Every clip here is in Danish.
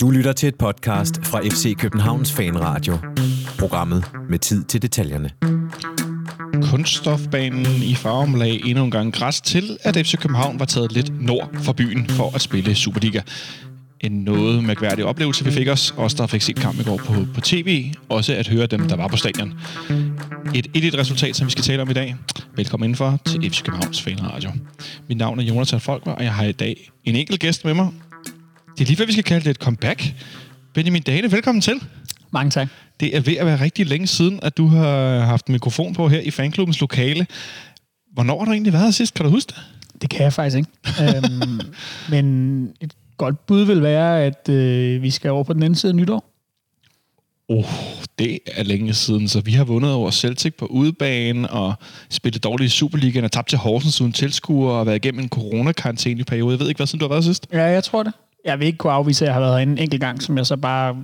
Du lytter til et podcast fra FC Københavns Fanradio. Programmet med tid til detaljerne. Kunststofbanen i Farum lagde endnu en gang græs til, at FC København var taget lidt nord for byen for at spille Superliga. En noget mærkværdig oplevelse, vi fik os, os der fik set kamp i går på, på tv, også at høre dem, der var på stadion. Et 1 resultat, som vi skal tale om i dag. Velkommen indenfor til FC Københavns Fanradio. Mit navn er Jonathan Folker, og jeg har i dag en enkelt gæst med mig. Det er lige før, vi skal kalde det et comeback. Benjamin Dane, velkommen til. Mange tak. Det er ved at være rigtig længe siden, at du har haft mikrofon på her i fanklubbens lokale. Hvornår har du egentlig været her sidst? Kan du huske det? Det kan jeg faktisk ikke. øhm, men et godt bud vil være, at øh, vi skal over på den anden side af nytår. Oh, det er længe siden, så vi har vundet over Celtic på udebane og spillet dårligt i Superligaen og tabt til Horsens uden tilskuer og været igennem en coronakarantæne i periode. Jeg ved ikke, hvad siden du har været sidst? Ja, jeg tror det. Jeg vil ikke kunne afvise, at jeg har været herinde en enkelt gang, som jeg så bare,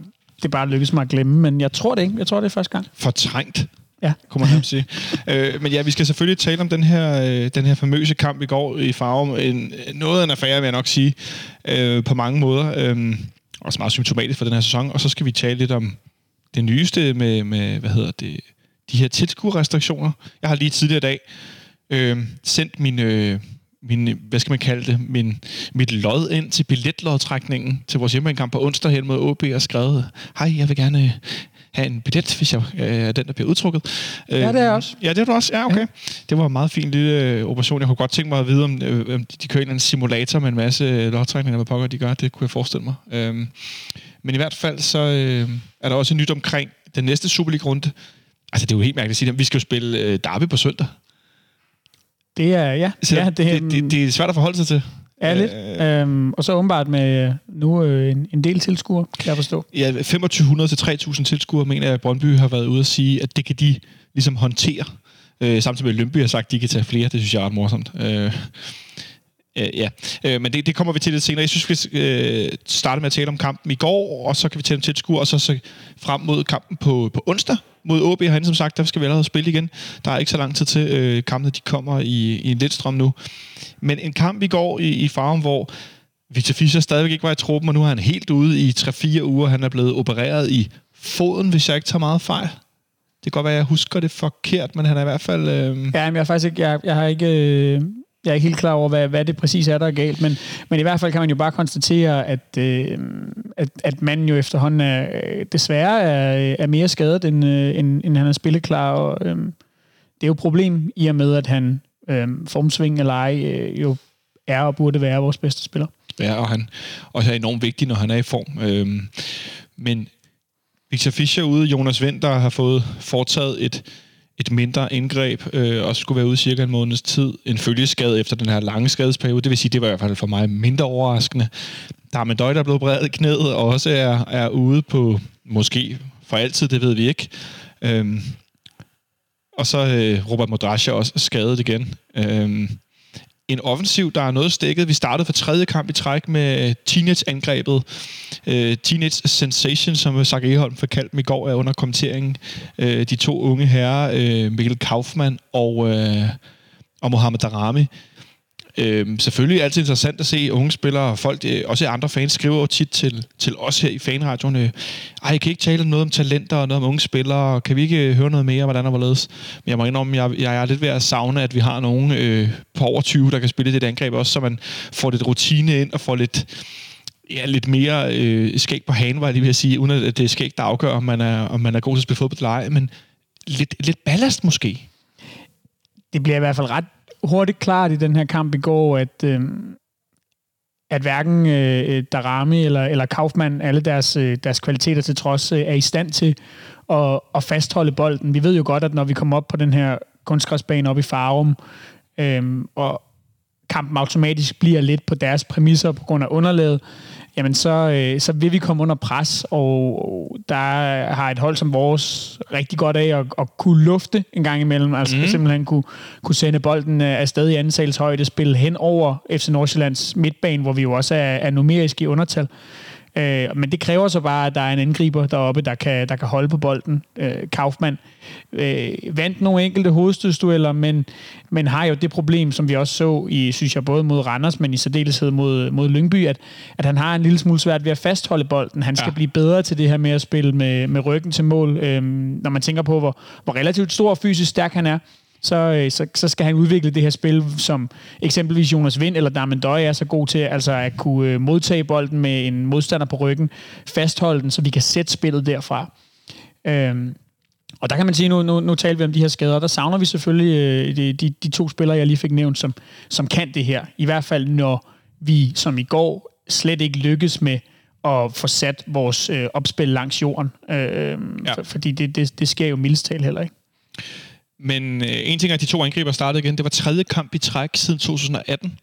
det bare lykkedes mig at glemme, men jeg tror det ikke. Jeg tror, det er første gang. Fortrængt. Ja. kunne man sige. øh, men ja, vi skal selvfølgelig tale om den her, øh, den her famøse kamp i går i Farum. En, øh, noget af en affære, vil jeg nok sige, øh, på mange måder. Øh, også meget symptomatisk for den her sæson. Og så skal vi tale lidt om det nyeste med, med hvad hedder det, de her tilskuerrestriktioner. Jeg har lige tidligere i dag øh, sendt min, øh, min, hvad skal man kalde det, min, mit lod ind til billetlodtrækningen til vores hjemmekamp på onsdag hen mod OB og skrevet, hej, jeg vil gerne have en billet, hvis jeg øh, er den, der bliver udtrukket. Ja, det er jeg også. Ja, det er du også. Ja, okay. Ja. Det var en meget fin lille øh, operation. Jeg kunne godt tænke mig at vide, om, øh, om de kører en simulator med en masse øh, lodtrækninger, hvad pokker de gør. Det kunne jeg forestille mig. Øhm, men i hvert fald så øh, er der også nyt omkring den næste Superliga-runde. Altså, det er jo helt mærkeligt at sige det. Vi skal jo spille øh, Derby på søndag. Det er, ja. Så ja det, det, det, det er svært at forholde sig til. Ja, lidt. Øhm, og så åbenbart med øh, nu øh, en, en del tilskuere, kan jeg forstå. Ja, 2500 til 3000 tilskuere, mener jeg, at Brøndby har været ude at sige, at det kan de ligesom håndtere. Øh, samtidig med, at Lønby har sagt, at de kan tage flere. Det synes jeg er ret morsomt. Øh, øh, ja, øh, men det, det kommer vi til lidt senere. Jeg synes, vi skal øh, starte med at tale om kampen i går, og så kan vi tale om tilskuere, og så, så frem mod kampen på, på onsdag mod OB herinde, som sagt, der skal vi allerede spille igen. Der er ikke så lang tid til øh, kampene, de kommer i, i en lidt strøm nu. Men en kamp i går i, i Farum, hvor Victor Fischer stadigvæk ikke var i truppen, og nu er han helt ude i 3-4 uger. Han er blevet opereret i foden, hvis jeg ikke tager meget fejl. Det kan godt være, at jeg husker det forkert, men han er i hvert fald... Øh... Ja, men jeg, er faktisk ikke, jeg, jeg har ikke... Øh jeg er ikke helt klar over, hvad, hvad det præcis er, der er galt, men, men i hvert fald kan man jo bare konstatere, at, øh, at, at manden jo efterhånden er, øh, desværre er, øh, er mere skadet, end, øh, end, end han er spilleklar, og øh, det er jo et problem i og med, at han øh, formsving eller ej øh, jo er og burde være vores bedste spiller. Ja, og han også er enormt vigtig, når han er i form. Øh, men Victor Fischer ude, Jonas Vind, der har fået foretaget et et mindre indgreb, øh, og skulle være ude cirka en måneds tid. En følgeskade efter den her lange skadesperiode. Det vil sige, det var i hvert fald for mig mindre overraskende. Der er med Døj, der er blevet bredt i knæet, og også er, er ude på, måske for altid, det ved vi ikke. Øhm, og så øh, Robert Modrasja også skadet igen. Øhm, en offensiv, der er noget stikket. Vi startede for tredje kamp i træk med øh, teenage-angrebet. Øh, teenage Sensation, som Zach Eholm forkaldte mig i går, er under kommenteringen. Øh, de to unge herrer, øh, Mikkel Kaufmann og, øh, og Mohamed Darami. Øhm, selvfølgelig er det altid interessant at se unge spillere, og folk, øh, også andre fans, skriver jo tit til, til os her i fanradioen, øh, ej, jeg kan ikke tale noget om talenter og noget om unge spillere, kan vi ikke øh, høre noget mere, hvordan og hvorledes? Men jeg må indrømme, jeg, jeg er lidt ved at savne, at vi har nogen øh, på over 20, der kan spille det angreb også, så man får lidt rutine ind og får lidt, ja, lidt mere øh, skæg på hanen, var jeg lige ved at sige, uden at det er skæg, der afgør, om man er, om man er god til at spille fodbold eller ej, men lidt, lidt ballast måske. Det bliver i hvert fald ret hurtigt klart i den her kamp i går, at, øh, at hverken øh, Darami eller, eller Kaufmann, alle deres, øh, deres kvaliteter til trods, øh, er i stand til at, at fastholde bolden. Vi ved jo godt, at når vi kommer op på den her kunstgræsbane op i Farum, øh, og kampen automatisk bliver lidt på deres præmisser på grund af underlaget, jamen så, øh, så vil vi komme under pres, og der har et hold som vores rigtig godt af at, at kunne lufte en gang imellem, altså mm. simpelthen kunne, kunne sende bolden øh, afsted i ansalshøjde, spille hen over FC Nordsjællands midtbane, hvor vi jo også er, er numerisk i undertal. Øh, men det kræver så bare, at der er en angriber deroppe, der kan, der kan holde på bolden. Øh, Kaufmann øh, vandt nogle enkelte hovedstødsdueller, men, men har jo det problem, som vi også så i, synes jeg, både mod Randers, men i særdeleshed mod, mod Lyngby, at, at han har en lille smule svært ved at fastholde bolden. Han skal ja. blive bedre til det her med at spille med, med ryggen til mål. Øh, når man tænker på, hvor, hvor relativt stor og fysisk stærk han er, så, øh, så, så skal han udvikle det her spil, som eksempelvis Jonas Vind eller Darmendøj er så god til, altså at kunne øh, modtage bolden med en modstander på ryggen, fastholde den, så vi kan sætte spillet derfra. Øhm, og der kan man sige, nu, nu, nu taler vi om de her skader, der savner vi selvfølgelig øh, de, de, de to spillere, jeg lige fik nævnt, som, som kan det her. I hvert fald, når vi, som i går, slet ikke lykkes med at få sat vores øh, opspil langs jorden. Øh, ja. for, fordi det, det, det sker jo mildest heller ikke. Men øh, en ting er, at de to angriber startede igen. Det var tredje kamp i træk siden 2018.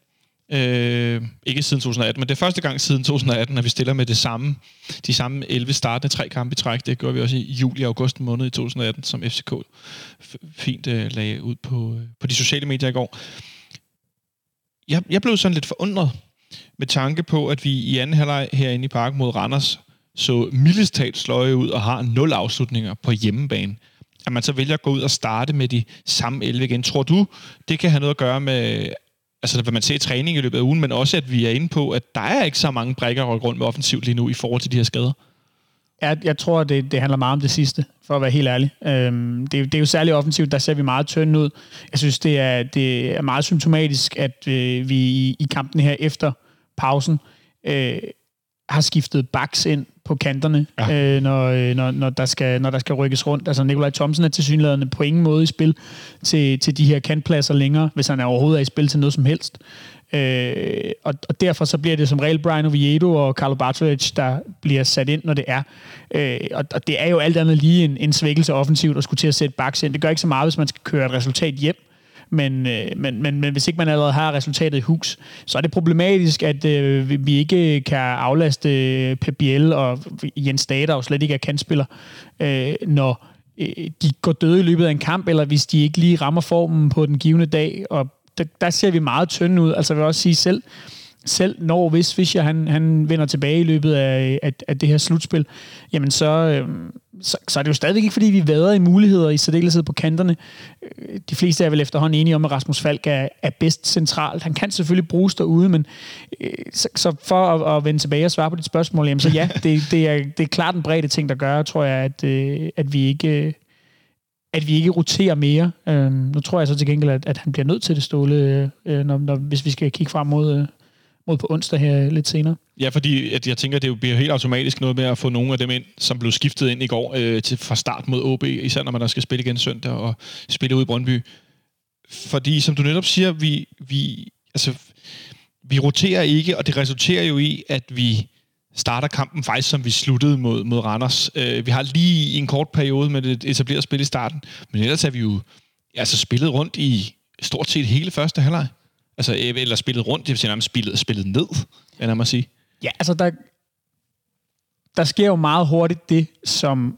Øh, ikke siden 2018, men det er første gang siden 2018, at vi stiller med det samme, de samme 11 startende tre kampe i træk. Det gjorde vi også i juli og august måned i 2018, som FCK fint øh, lagde ud på, øh, på de sociale medier i går. Jeg, jeg blev sådan lidt forundret med tanke på, at vi i anden halvleg herinde i parken mod Randers så mildest talt sløje ud og har nul afslutninger på hjemmebane at man så vælger at gå ud og starte med de samme 11 igen. Tror du, det kan have noget at gøre med, altså hvad man ser i træning i løbet af ugen, men også at vi er inde på, at der er ikke så mange brækker at rundt med offensivt lige nu i forhold til de her skader? Jeg, jeg tror, det, det handler meget om det sidste, for at være helt ærlig. Øhm, det, det er jo særligt offensivt, der ser vi meget tynde ud. Jeg synes, det er, det er meget symptomatisk, at øh, vi i, i kampen her efter pausen øh, har skiftet backs ind på kanterne, ja. øh, når, øh, når, når, der skal, når der skal rykkes rundt. Altså Nikolaj Thomsen er til synligheden på ingen måde i spil til, til de her kantpladser længere, hvis han er overhovedet er i spil til noget som helst. Øh, og, og derfor så bliver det som regel Brian Oviedo og Carlo Bartolec, der bliver sat ind, når det er. Øh, og, og det er jo alt andet lige en, en svækkelse offensivt at skulle til at sætte backs ind. Det gør ikke så meget, hvis man skal køre et resultat hjem. Men, øh, men, men, men hvis ikke man allerede har resultatet i hus, så er det problematisk, at øh, vi ikke kan aflaste øh, Pep Biel og Jens Data og slet ikke er kantspiller, øh, når øh, de går døde i løbet af en kamp, eller hvis de ikke lige rammer formen på den givende dag. Og der, der ser vi meget tynde ud. Altså jeg vil også sige selv, selv når hvis Fischer han, han vender tilbage i løbet af, af, af det her slutspil, jamen så, øh, så, så er det jo stadigvæk ikke, fordi vi vader i muligheder i særdeleshed på kanterne. Øh, de fleste er vel efterhånden enige om, at Rasmus Falk er, er bedst centralt. Han kan selvfølgelig bruges derude, men øh, så, så for at, at vende tilbage og svare på dit spørgsmål, jamen så ja, det, det, er, det er klart en bredde ting, der gør, tror jeg, at, øh, at vi ikke at vi ikke roterer mere. Øh, nu tror jeg så til gengæld, at, at han bliver nødt til det ståle, øh, når, når, hvis vi skal kigge frem mod, øh, mod på onsdag her lidt senere. Ja, fordi at jeg tænker, det bliver helt automatisk noget med at få nogle af dem ind, som blev skiftet ind i går øh, til, fra start mod OB, især når man der skal spille igen søndag og spille ud i Brøndby. Fordi, som du netop siger, vi, vi, altså, vi roterer ikke, og det resulterer jo i, at vi starter kampen faktisk, som vi sluttede mod, mod Randers. Øh, vi har lige en kort periode med det etableret spil i starten, men ellers er vi jo altså spillet rundt i stort set hele første halvleg. Altså, øh, eller spillet rundt, det vil sige nærmest spillet, spillet ned, eller man sige. Ja, altså der, der sker jo meget hurtigt det, som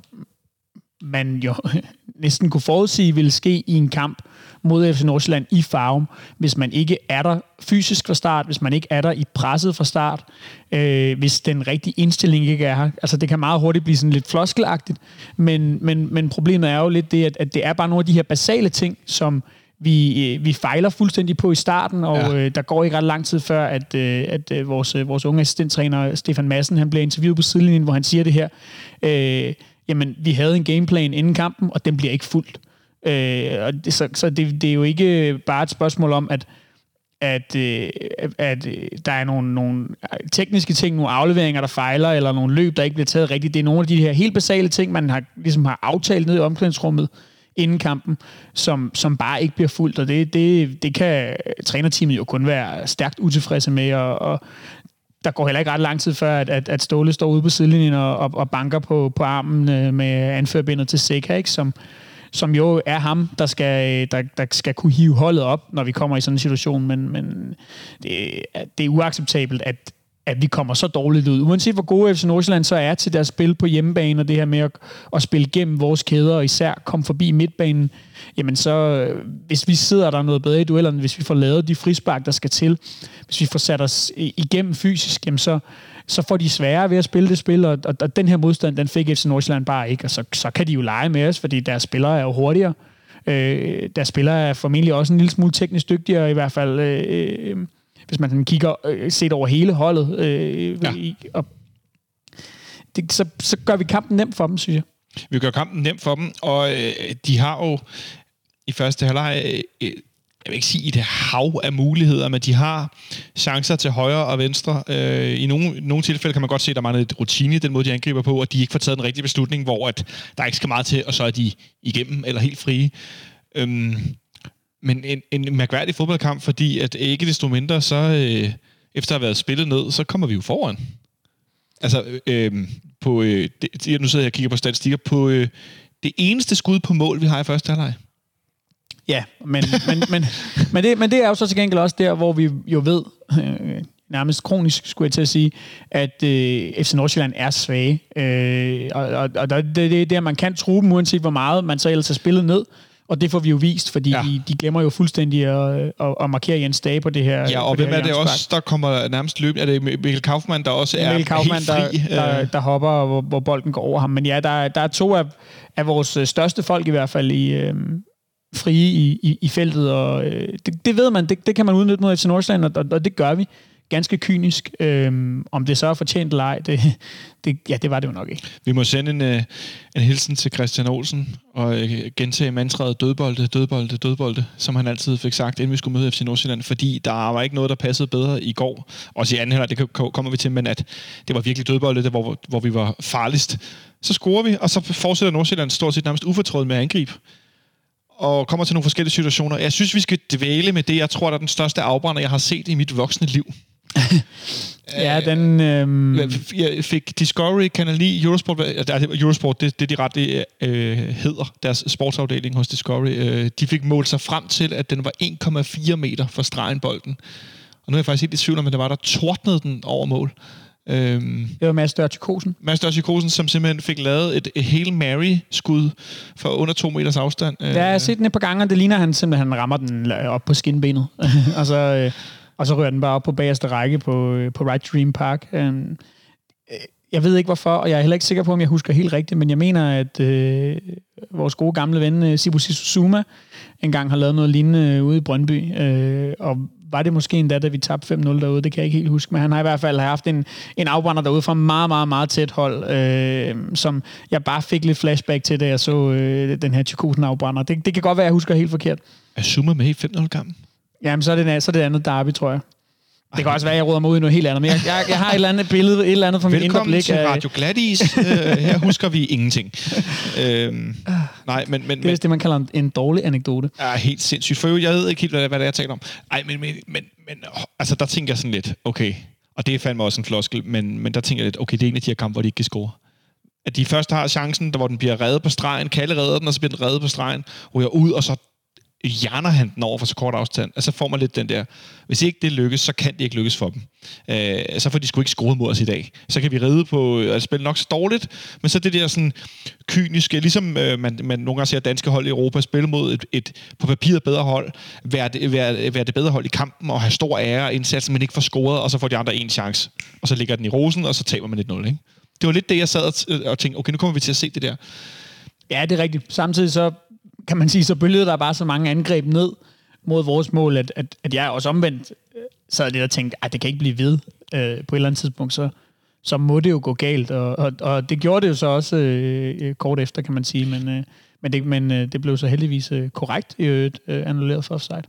man jo næsten kunne forudsige ville ske i en kamp mod FC Nordsjælland i Farum, hvis man ikke er der fysisk fra start, hvis man ikke er der i presset fra start, øh, hvis den rigtige indstilling ikke er her. Altså det kan meget hurtigt blive sådan lidt floskelagtigt, men, men, men problemet er jo lidt det, at, at det er bare nogle af de her basale ting, som vi, øh, vi fejler fuldstændig på i starten, og ja. øh, der går ikke ret lang tid før, at, øh, at øh, vores, øh, vores unge assistenttræner Stefan Madsen, han bliver interviewet på sidelinjen, hvor han siger det her. Øh, jamen, vi havde en gameplan inden kampen, og den bliver ikke fuldt. Øh, og det, så så det, det er jo ikke bare et spørgsmål om, at at, øh, at øh, der er nogle, nogle tekniske ting, nogle afleveringer, der fejler, eller nogle løb, der ikke bliver taget rigtigt. Det er nogle af de her helt basale ting, man har, ligesom har aftalt ned i omklædningsrummet, inden kampen, som, som bare ikke bliver fuldt, og det, det, det kan trænerteamet jo kun være stærkt utilfredse med, og, og der går heller ikke ret lang tid før, at, at, at Ståle står ude på sidelinjen og, og, og banker på, på armen øh, med anførbindet til Seca, ikke? Som, som jo er ham, der skal, øh, der, der skal kunne hive holdet op, når vi kommer i sådan en situation, men, men det, det er uacceptabelt, at, at vi kommer så dårligt ud. Uanset hvor gode FC Nordsjælland så er til deres spil på hjemmebane, og det her med at, at spille gennem vores kæder, og især komme forbi midtbanen, jamen så, øh, hvis vi sidder der noget bedre i duellerne, hvis vi får lavet de frispark, der skal til, hvis vi får sat os igennem fysisk, jamen så, så får de sværere ved at spille det spil, og, og, og den her modstand, den fik FC Nordsjælland bare ikke, og så, så kan de jo lege med os, fordi deres spillere er jo hurtigere. Øh, deres spillere er formentlig også en lille smule teknisk dygtigere, i hvert fald øh, øh, hvis man kigger øh, set over hele holdet. Øh, ja. i, og det, så, så gør vi kampen nem for dem, synes jeg. Vi gør kampen nem for dem, og øh, de har jo i første halvleg øh, jeg vil ikke sige et hav af muligheder, men de har chancer til højre og venstre. Øh, I nogle, nogle tilfælde kan man godt se, at der mangler et rutine den måde, de angriber på, og de ikke får taget den rigtige beslutning, hvor at der ikke skal meget til, og så er de igennem eller helt frie. Øhm, men en, en mærkværdig fodboldkamp, fordi at ikke desto mindre, så øh, efter at have været spillet ned, så kommer vi jo foran. Altså, øh, på, øh, det, nu sidder jeg og kigger på statistikker, på øh, det eneste skud på mål, vi har i første halvleg, Ja, men, men, men, men, det, men det er jo så til gengæld også der, hvor vi jo ved, øh, nærmest kronisk skulle jeg til at sige, at øh, FC Nordsjælland er svage. Øh, og og, og det, det er der, man kan tro dem, uanset hvor meget man så ellers har spillet ned. Og det får vi jo vist, fordi ja. de, de glemmer jo fuldstændig at, at, at markere Jens Dage på det her. Ja, og hvem er det også, der kommer nærmest løb? Er det Mikkel Kaufmann, der også er Mikkel Kaufmann, helt fri? Der, der, der hopper, hvor, hvor bolden går over ham. Men ja, der, der er to af, af vores største folk i hvert fald i, øh, frie i, i, i feltet, og øh, det, det ved man, det, det kan man udnytte mod FC Nordsjælland, og, og det gør vi ganske kynisk. Øhm, om det så er fortjent eller ej, det, det, ja, det var det jo nok ikke. Vi må sende en, øh, en hilsen til Christian Olsen og øh, gentage mantraet dødbolde, dødbolde, dødbolde, som han altid fik sagt, inden vi skulle møde FC Nordsjælland, fordi der var ikke noget, der passede bedre i går. Også i anden halvleg, det kommer vi til, men at det var virkelig dødbolde, det, hvor, hvor vi var farligst. Så scorer vi, og så fortsætter Nordsjælland stort set nærmest ufortrødet med angreb og kommer til nogle forskellige situationer. Jeg synes, vi skal dvæle med det, jeg tror, der er den største afbrænder, jeg har set i mit voksne liv. ja, den... Øhm... Jeg fik Discovery, Kanal 9, Eurosport, Eurosport det, det de ret øh, hedder, deres sportsafdeling hos Discovery, øh, de fik målt sig frem til, at den var 1,4 meter fra stregen bolden. Og nu er jeg faktisk helt i tvivl om, at det var der tordnede den over mål. Øhm, det var Mads Dørtikosen. Mads Dørtikosen, som simpelthen fik lavet et, et Hail Mary-skud fra under to meters afstand. Ja, jeg har set den et par gange, og det ligner, at han simpelthen rammer den op på skinbenet. og, så, øh, og så rører den bare op på bagerste række på, øh, på Right Dream Park. Øhm, øh, jeg ved ikke hvorfor, og jeg er heller ikke sikker på, om jeg husker helt rigtigt, men jeg mener, at øh, vores gode gamle ven, øh, Sibu Sissuma, engang har lavet noget lignende ude i Brøndby, øh, og var det måske endda, da vi tabte 5-0 derude, det kan jeg ikke helt huske, men han har i hvert fald haft en, en afbrænder derude fra meget, meget, meget tæt hold, øh, som jeg bare fik lidt flashback til, da jeg så øh, den her Tjekusen afbrænder. Det, det kan godt være, jeg husker helt forkert. Er Zuma med i 5-0 kampen? Jamen, så er, det, så er det andet derby, tror jeg. Det kan også være, at jeg råder mig ud i noget helt andet, men jeg, jeg, jeg har et eller andet billede, et eller andet fra min indre blik. Velkommen til Radio Gladys. uh, her husker vi ingenting. Uh, nej, men, men, det er det, man kalder en, en dårlig anekdote. Ja, helt sindssygt. For jeg ved ikke helt, hvad, hvad det er, jeg taler om. Nej, men, men, men, men altså, der tænker jeg sådan lidt, okay, og det er fandme også en floskel, men, men der tænker jeg lidt, okay, det er en af de her kampe, hvor de ikke kan score. At de først har chancen, der, hvor den bliver reddet på stregen, Kalle redder den, og så bliver den reddet på stregen, ryger ud, og så hjerner han den over for så kort afstand, og så får man lidt den der, hvis ikke det lykkes, så kan det ikke lykkes for dem. Øh, så får de sgu ikke skruet mod os i dag. Så kan vi ride på øh, at spille nok så dårligt, men så det der sådan kyniske, ligesom øh, man, man nogle gange ser danske hold i Europa spille mod et, et på papiret bedre hold, være det, være, være det bedre hold i kampen og have stor ære og indsats, men ikke få scoret, og så får de andre en chance. Og så ligger den i rosen, og så taber man 1-0. Ikke? Det var lidt det, jeg sad og tænkte, okay, nu kommer vi til at se det der. Ja, det er rigtigt. Samtidig så kan man sige, så bølgede der bare så mange angreb ned mod vores mål, at, at, at jeg også omvendt øh, sad lidt og tænkte, at det kan ikke blive ved øh, på et eller andet tidspunkt, så, så må det jo gå galt. Og, og, og det gjorde det jo så også øh, øh kort efter, kan man sige, men, øh, men, det, men øh, det blev så heldigvis øh, korrekt i øvrigt øh, annulleret for offside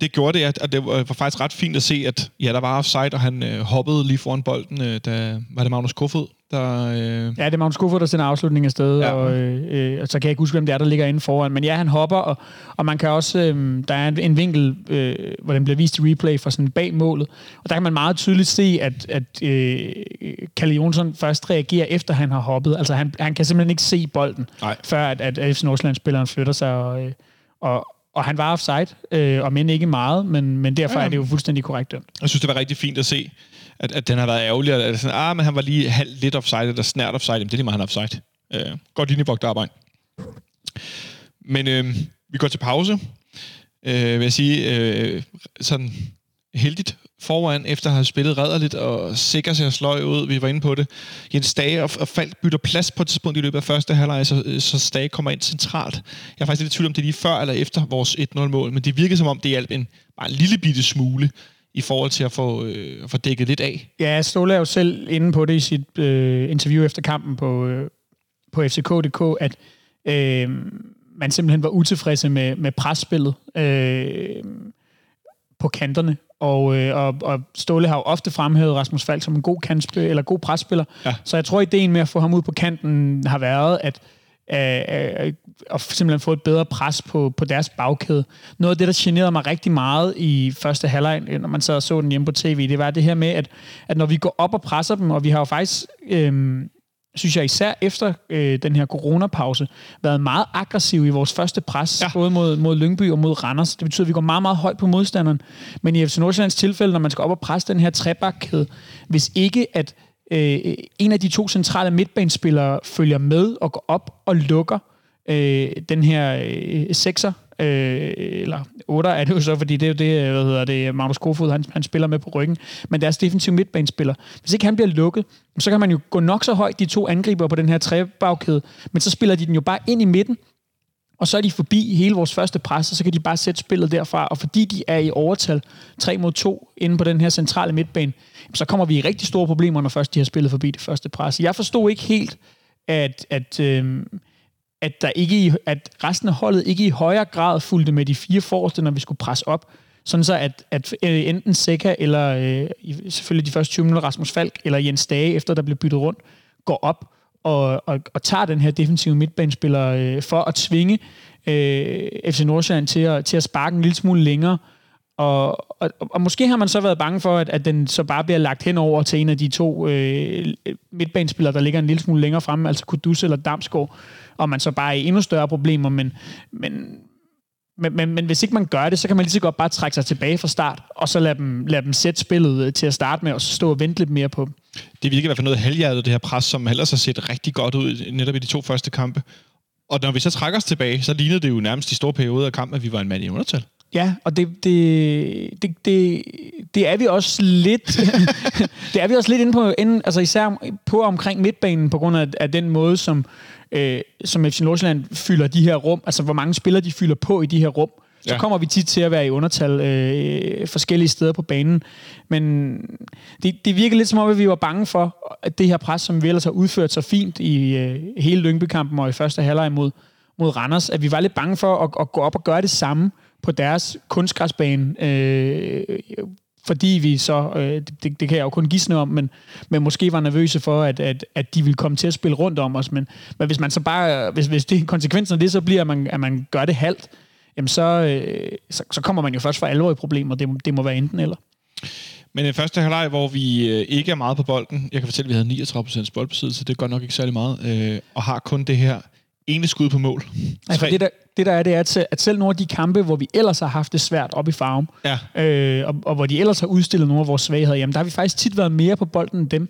det gjorde det, at det var faktisk ret fint at se, at ja, der var offside, og han øh, hoppede lige foran bolden, øh, da var det Magnus Kofod, der... Øh... Ja, det er Magnus Kofod, der sender afslutningen af sted, ja. og, øh, øh, og så kan jeg ikke huske, hvem det er, der ligger inde foran. Men ja, han hopper, og, og man kan også... Øh, der er en, en vinkel, øh, hvor den bliver vist i replay fra sådan bag målet, og der kan man meget tydeligt se, at, at øh, Kalle Jonsson først reagerer, efter han har hoppet. Altså, han, han kan simpelthen ikke se bolden, Nej. før at, at FC Nordsjælland-spilleren flytter sig og... Øh, og og han var offside, øh, og men ikke meget, men, men derfor ja. er det jo fuldstændig korrekt dømt. Jeg synes, det var rigtig fint at se, at, at den har været ærgerlig, at sådan, ah, men han var lige halv lidt offside, eller snært offside, Jamen, det er lige meget, han er offside. Øh, godt linjebogt arbejde. Men øh, vi går til pause, øh, vil jeg sige, øh, sådan heldigt foran, efter at have spillet redderligt og sikker sig sløj ud. Vi var inde på det. Jens Dage og, og Falk bytter plads på et tidspunkt i løbet af første halvleg, så, så Stage kommer ind centralt. Jeg er faktisk lidt i tvivl om, det er lige før eller efter vores 1-0-mål, men det virkede som om, det hjalp en, bare en lille bitte smule i forhold til at få, øh, få dækket lidt af. Ja, Ståle er jo selv inde på det i sit øh, interview efter kampen på, øh, på FCK.dk, at øh, man simpelthen var utilfredse med, med presspillet øh, på kanterne. Og, øh, og, og Ståle har jo ofte fremhævet Rasmus Falk som en god kantspiller, eller god presspiller. Ja. Så jeg tror, ideen med at få ham ud på kanten har været, at øh, at simpelthen få et bedre pres på, på deres bagkæde. Noget af det, der generede mig rigtig meget i første halvleg, når man sad og så den hjemme på tv, det var det her med, at, at når vi går op og presser dem, og vi har jo faktisk øh, synes jeg især efter øh, den her coronapause, været meget aggressiv i vores første pres, ja. både mod, mod Lyngby og mod Randers. Det betyder, at vi går meget, meget højt på modstanderen. Men i FC Nordsjællands tilfælde, når man skal op og presse den her trebakkæde, hvis ikke at øh, en af de to centrale midtbanespillere følger med og går op og lukker øh, den her øh, sekser, øh, eller 8 er det jo så, fordi det er jo det, øh, hvad hedder det, Magnus Kofod, han, han spiller med på ryggen, men deres altså defensiv midtbanespiller. Hvis ikke han bliver lukket, så kan man jo gå nok så højt, de to angriber på den her trebagkæde, men så spiller de den jo bare ind i midten, og så er de forbi hele vores første pres, og så kan de bare sætte spillet derfra, og fordi de er i overtal 3 mod 2 inde på den her centrale midtbane, så kommer vi i rigtig store problemer, når først de har spillet forbi det første pres. Jeg forstod ikke helt, at, at øh, at, der ikke, at resten af holdet ikke i højere grad fulgte med de fire forreste, når vi skulle presse op. Sådan så, at, at øh, enten Seca eller øh, selvfølgelig de første 20 minutter Rasmus Falk eller Jens Dage, efter der blev byttet rundt, går op og, og, og tager den her defensive midtbanespiller øh, for at tvinge øh, FC Nordsjælland til at, til at sparke en lille smule længere. Og, og, og måske har man så været bange for, at, at den så bare bliver lagt hen over til en af de to øh, midtbanespillere, der ligger en lille smule længere fremme, altså Kudus eller Damsgaard, og man så bare er i endnu større problemer, men, men, men, men, men hvis ikke man gør det, så kan man lige så godt bare trække sig tilbage fra start, og så lade dem, lade dem sætte spillet øh, til at starte med, og så stå og vente lidt mere på dem. Det virker i hvert fald noget halvhjertet, det her pres, som ellers har set rigtig godt ud netop i de to første kampe. Og når vi så trækker os tilbage, så lignede det jo nærmest de store perioder af kampen, at vi var en mand i undertal. Ja, og det, det, det, det, det er vi også lidt det er vi også lidt inde på, inde, altså især på omkring midtbanen, på grund af, af den måde, som, øh, som FC Nordsjælland fylder de her rum, altså hvor mange spillere de fylder på i de her rum, så ja. kommer vi tit til at være i undertal øh, forskellige steder på banen. Men det, det virker lidt som om, at vi var bange for, at det her pres, som vi ellers har udført så fint i øh, hele Lyngby-kampen og i første halvleg mod, mod Randers, at vi var lidt bange for at, at gå op og gøre det samme på deres kunstgræsbane, øh, fordi vi så, øh, det, det kan jeg jo kun gisne om, men, men måske var nervøse for, at, at, at de ville komme til at spille rundt om os. Men, men hvis man så bare, hvis, hvis det, konsekvensen af det så bliver, at man, at man gør det halvt, jamen så, øh, så, så kommer man jo først for alvor i problemer. Det, det må være enten eller. Men den første halvleg, hvor vi øh, ikke er meget på bolden, jeg kan fortælle, at vi havde 39% boldbesiddelse, det gør nok ikke særlig meget, øh, og har kun det her ene skud på mål. Altså, det, der, det der er, det er, at, at selv nogle af de kampe, hvor vi ellers har haft det svært op i farven, ja. øh, og, og hvor de ellers har udstillet nogle af vores svagheder, jamen der har vi faktisk tit været mere på bolden end dem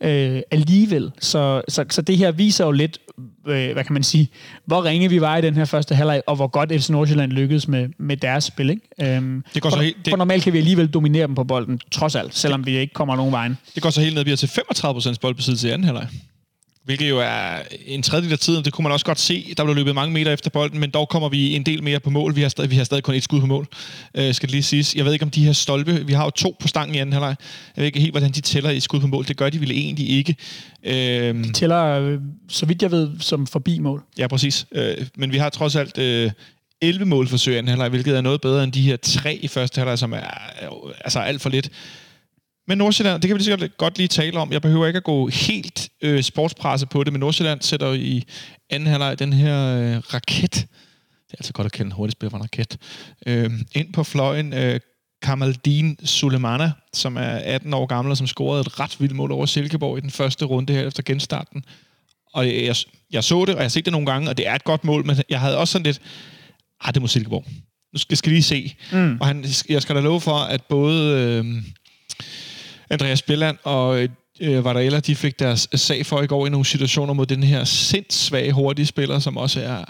øh, alligevel. Så, så, så det her viser jo lidt, øh, hvad kan man sige, hvor ringe vi var i den her første halvleg, og hvor godt FC Nordsjælland lykkedes med, med deres spil. Ikke? Øhm, det går så for, helt, det... for normalt kan vi alligevel dominere dem på bolden, trods alt, selvom det, vi ikke kommer nogen vejen. Det går så helt ned, vi er til 35% boldbesiddelse i anden halvleg. Hvilket jo er en tredjedel af tiden, det kunne man også godt se. Der blev løbet mange meter efter bolden, men dog kommer vi en del mere på mål. Vi har stadig, vi har stadig kun et skud på mål, øh, skal det lige siges. Jeg ved ikke, om de her stolpe, vi har jo to på stangen i anden halvleg. Jeg ved ikke helt, hvordan de tæller i skud på mål. Det gør de vel egentlig ikke. Øh, de tæller, øh, så vidt jeg ved, som forbi mål. Ja, præcis. Øh, men vi har trods alt øh, 11 målforsøg i anden halvleg, hvilket er noget bedre end de her tre i første halvleg, som er altså alt for lidt. Men Nordsjælland, det kan vi lige så godt lige tale om. Jeg behøver ikke at gå helt øh, sportspresse på det, men Nordsjælland sætter i anden halvleg den her øh, raket. Det er altså godt at kende hurtigt spiller for en raket. Øh, ind på fløjen øh, Kamaldin Sulemana, som er 18 år gammel og som scorede et ret vildt mål over Silkeborg i den første runde her efter genstarten. Og jeg, jeg så det, og jeg har set det nogle gange, og det er et godt mål, men jeg havde også sådan lidt, ah, det må Silkeborg. nu skal jeg skal lige se. Mm. Og han, jeg skal da love for, at både øh, Andreas Bjelland og øh, Varela, de fik deres sag for i går i nogle situationer mod den her sindssvage, hurtige spiller, som også er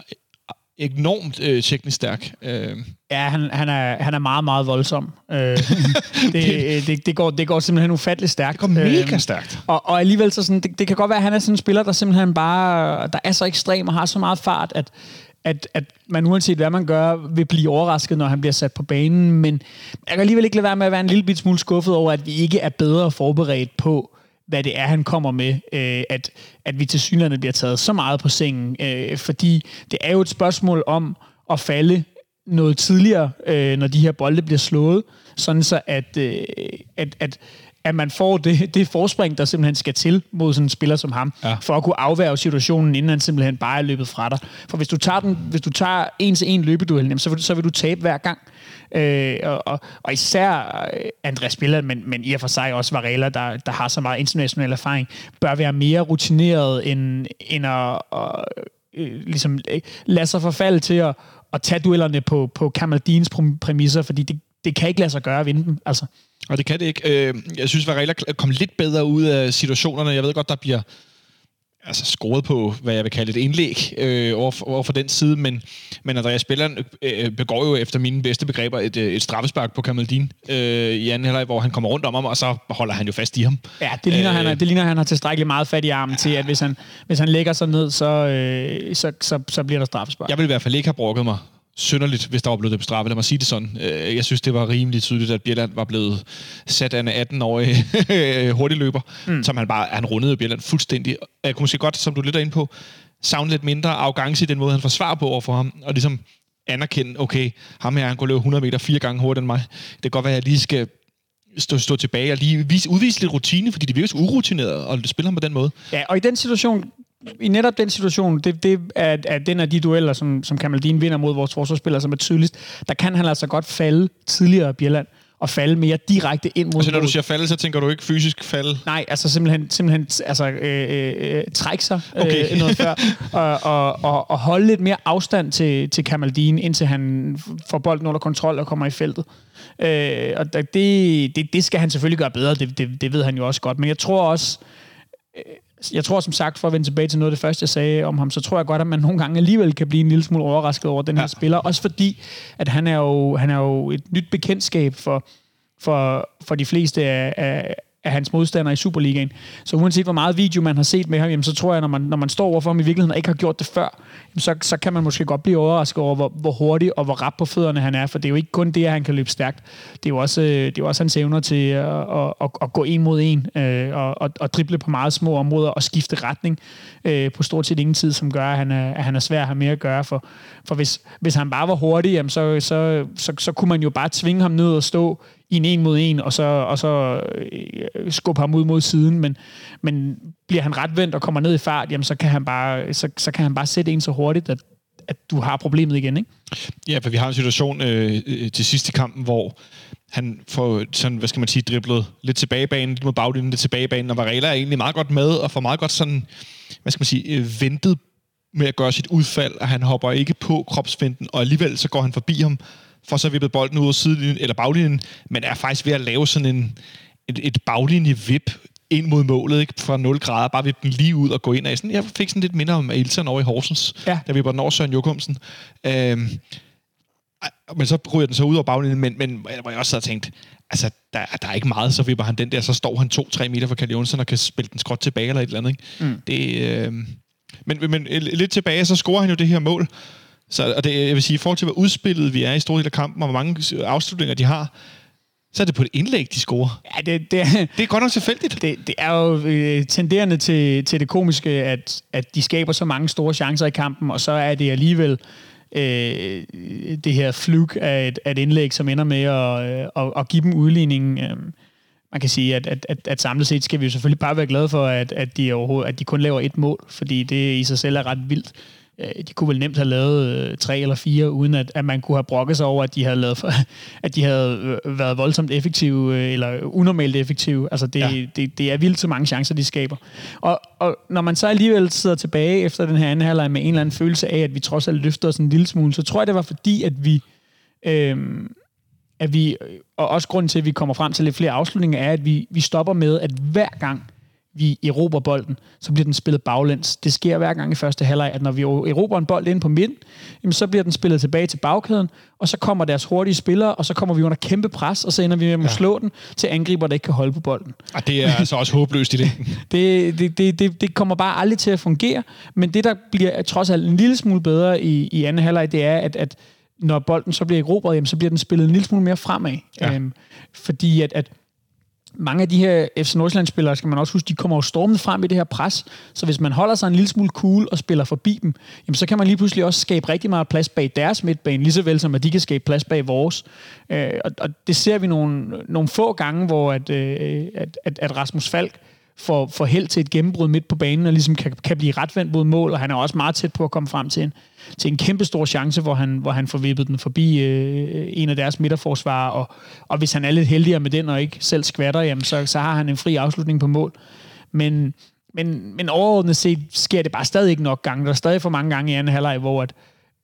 enormt øh, teknisk stærk. Øh. Ja, han, han, er, han er meget, meget voldsom. Øh, det, det, det, går, det går simpelthen ufatteligt stærkt. Det går mega øh, stærkt. Og, og alligevel, så sådan, det, det kan godt være, at han er sådan en spiller, der simpelthen bare der er så ekstrem og har så meget fart, at, at, at man uanset hvad man gør, vil blive overrasket, når han bliver sat på banen. Men jeg kan alligevel ikke lade være med at være en lille bit smule skuffet over, at vi ikke er bedre forberedt på, hvad det er, han kommer med, øh, at, at vi til synligheden bliver taget så meget på sengen, øh, fordi det er jo et spørgsmål om at falde noget tidligere, øh, når de her bolde bliver slået, sådan så at, øh, at, at, at man får det, det forspring, der simpelthen skal til mod sådan en spiller som ham, ja. for at kunne afværge situationen, inden han simpelthen bare er løbet fra dig. For hvis du tager, den, hvis du tager en til en løbeduel, så, vil, så vil du tabe hver gang. Øh, og, og, og især øh, Andreas Spiller, men, men i og for sig også Varela, der, der har så meget international erfaring, bør være mere rutineret end, end at, at øh, ligesom, øh, lade sig forfalde til at, at tage duellerne på, på Kamaldins præmisser, fordi det, det kan ikke lade sig gøre at vinde dem. Altså. Og det kan det ikke. Jeg synes, Varela kom lidt bedre ud af situationerne. Jeg ved godt, der bliver altså scoret på, hvad jeg vil kalde et indlæg øh, over, for, over for den side, men, men Andreas Spilleren øh, begår jo efter mine bedste begreber et, øh, et straffespark på Kamaldin øh, i anden halvleg, hvor han kommer rundt om ham, og så holder han jo fast i ham. Ja, det ligner, øh, han, det ligner han har tilstrækkeligt meget fat i armen ja. til, at hvis han, hvis han lægger sig ned, så, øh, så, så, så bliver der straffespark. Jeg vil i hvert fald ikke have brokket mig synderligt, hvis der var blevet bestraffet. Lad mig sige det sådan. Øh, jeg synes, det var rimelig tydeligt, at Bjelland var blevet sat af en 18-årig hurtigløber, mm. som han bare, han rundede Bjelland fuldstændig. Jeg kunne måske godt, som du lidt er inde på, savne lidt mindre arrogance i den måde, han forsvarer på over for ham, og ligesom anerkende, okay, ham her, han kunne løbe 100 meter fire gange hurtigere end mig. Det kan godt være, at jeg lige skal stå, stå tilbage og lige vise, udvise lidt rutine, fordi de virker så urutineret og spiller på den måde. Ja, og i den situation i netop den situation, det, det er, er den af de dueller, som, som Kamaldin vinder mod vores forsvarsspillere, som er tydeligst, der kan han altså godt falde tidligere Bjelland og falde mere direkte ind mod... Altså når du siger falde, så tænker du ikke fysisk falde? Nej, altså simpelthen, simpelthen altså, øh, øh, trække sig øh, okay. noget før, og, og, og, og holde lidt mere afstand til, til Kamaldin, indtil han får bolden under kontrol og kommer i feltet. Øh, og det, det, det skal han selvfølgelig gøre bedre, det, det, det ved han jo også godt, men jeg tror også... Øh, jeg tror som sagt, for at vende tilbage til noget af det første, jeg sagde om ham, så tror jeg godt, at man nogle gange alligevel kan blive en lille smule overrasket over den her ja. spiller. Også fordi, at han er jo, han er jo et nyt bekendtskab for, for, for de fleste af, af, af hans modstandere i Superligaen. Så uanset hvor meget video man har set med ham, jamen, så tror jeg, når man, når man står overfor ham i virkeligheden og ikke har gjort det før, jamen, så, så kan man måske godt blive overrasket over, hvor, hvor hurtig og hvor rap på fødderne han er, for det er jo ikke kun det, at han kan løbe stærkt. Det er jo også, øh, det er jo også hans evner til at, at, at, at gå en mod en øh, og, og, og drible på meget små områder og skifte retning øh, på stort set ingen tid, som gør, at han er, at han er svær at have mere at gøre. For, for hvis, hvis han bare var hurtig, jamen, så, så, så, så kunne man jo bare tvinge ham ned og stå i en en mod en, og så, og så øh, skubbe ham ud mod siden. Men, men bliver han retvendt og kommer ned i fart, jamen, så, kan han bare, så, så kan han bare sætte en så hurtigt, at, at du har problemet igen, ikke? Ja, for vi har en situation øh, øh til sidst i kampen, hvor han får sådan, hvad skal man sige, driblet lidt tilbage i banen, lidt mod baglinjen, lidt tilbage i banen, og Varela er egentlig meget godt med, og får meget godt sådan, hvad skal man sige, øh, ventet med at gøre sit udfald, og han hopper ikke på kropsfinden, og alligevel så går han forbi ham, for så vippet bolden ud af sidelinjen, eller baglinjen, men er faktisk ved at lave sådan en, et, et baglinje-vip ind mod målet, ikke? fra 0 grader, bare vippe den lige ud og gå ind af. Sådan, jeg fik sådan lidt minder om Ailton over i Horsens, ja. da vi var den over Søren Jokumsen. Øhm, men så ryger den så ud over baglinjen, men, men hvor jeg også havde tænkt, altså, der, der er ikke meget, så vipper han den der, så står han 2-3 meter fra Kalle Jonsson og kan spille den skråt tilbage eller et eller andet. Ikke? Mm. Det, øh, men, men lidt tilbage, så scorer han jo det her mål, så og det, jeg vil sige, i forhold til, hvor udspillet vi er i store del af kampen, og hvor mange afslutninger de har, så er det på et indlæg, de scorer. Ja, det, det, det er godt nok tilfældigt. Det, det er jo øh, tenderende til, til det komiske, at, at de skaber så mange store chancer i kampen, og så er det alligevel øh, det her flug af et, af et indlæg, som ender med at, øh, at, at give dem udligningen. Øh, man kan sige, at, at, at, at samlet set skal vi jo selvfølgelig bare være glade for, at, at, de, overhovedet, at de kun laver et mål, fordi det i sig selv er ret vildt. Øh, de kunne vel nemt have lavet øh, tre eller fire, uden at, at man kunne have brokket sig over, at de havde, lavet, at de havde øh, været voldsomt effektive, øh, eller unormalt effektive. Altså, det, ja. det, det er vildt så mange chancer, de skaber. Og, og når man så alligevel sidder tilbage efter den her anden halvleg med en eller anden følelse af, at vi trods alt løfter os en lille smule, så tror jeg, det var fordi, at vi Øhm, at vi, og også grunden til, at vi kommer frem til lidt flere afslutninger, er, at vi, vi stopper med, at hver gang vi erobrer bolden, så bliver den spillet baglæns. Det sker hver gang i første halvleg, at når vi erobrer en bold ind på midten, jamen så bliver den spillet tilbage til bagkæden, og så kommer deres hurtige spillere, og så kommer vi under kæmpe pres, og så ender vi med at ja. slå den til angriber, der ikke kan holde på bolden. Og det er altså også håbløst i det. det, det, det, det. Det kommer bare aldrig til at fungere, men det, der bliver trods alt en lille smule bedre i, i anden halvleg, det er, at, at når bolden så bliver erobret, jamen, så bliver den spillet en lille smule mere fremad. Ja. Øhm, fordi at, at mange af de her FC Nordsjælland-spillere, skal man også huske, de kommer jo stormet frem i det her pres. Så hvis man holder sig en lille smule cool og spiller forbi dem, jamen så kan man lige pludselig også skabe rigtig meget plads bag deres midtbane, lige så vel som at de kan skabe plads bag vores. Øh, og, og det ser vi nogle, nogle få gange, hvor at, øh, at, at, at Rasmus Falk får, får held til et gennembrud midt på banen, og ligesom kan, kan blive retvendt mod mål, og han er også meget tæt på at komme frem til en, til en kæmpe stor chance, hvor han, hvor han får vippet den forbi øh, en af deres midterforsvarer, og, og hvis han er lidt heldigere med den, og ikke selv skvatter, jamen så, så har han en fri afslutning på mål. Men, men, men overordnet set sker det bare stadig ikke nok gange. Der er stadig for mange gange i anden halvleg, hvor at,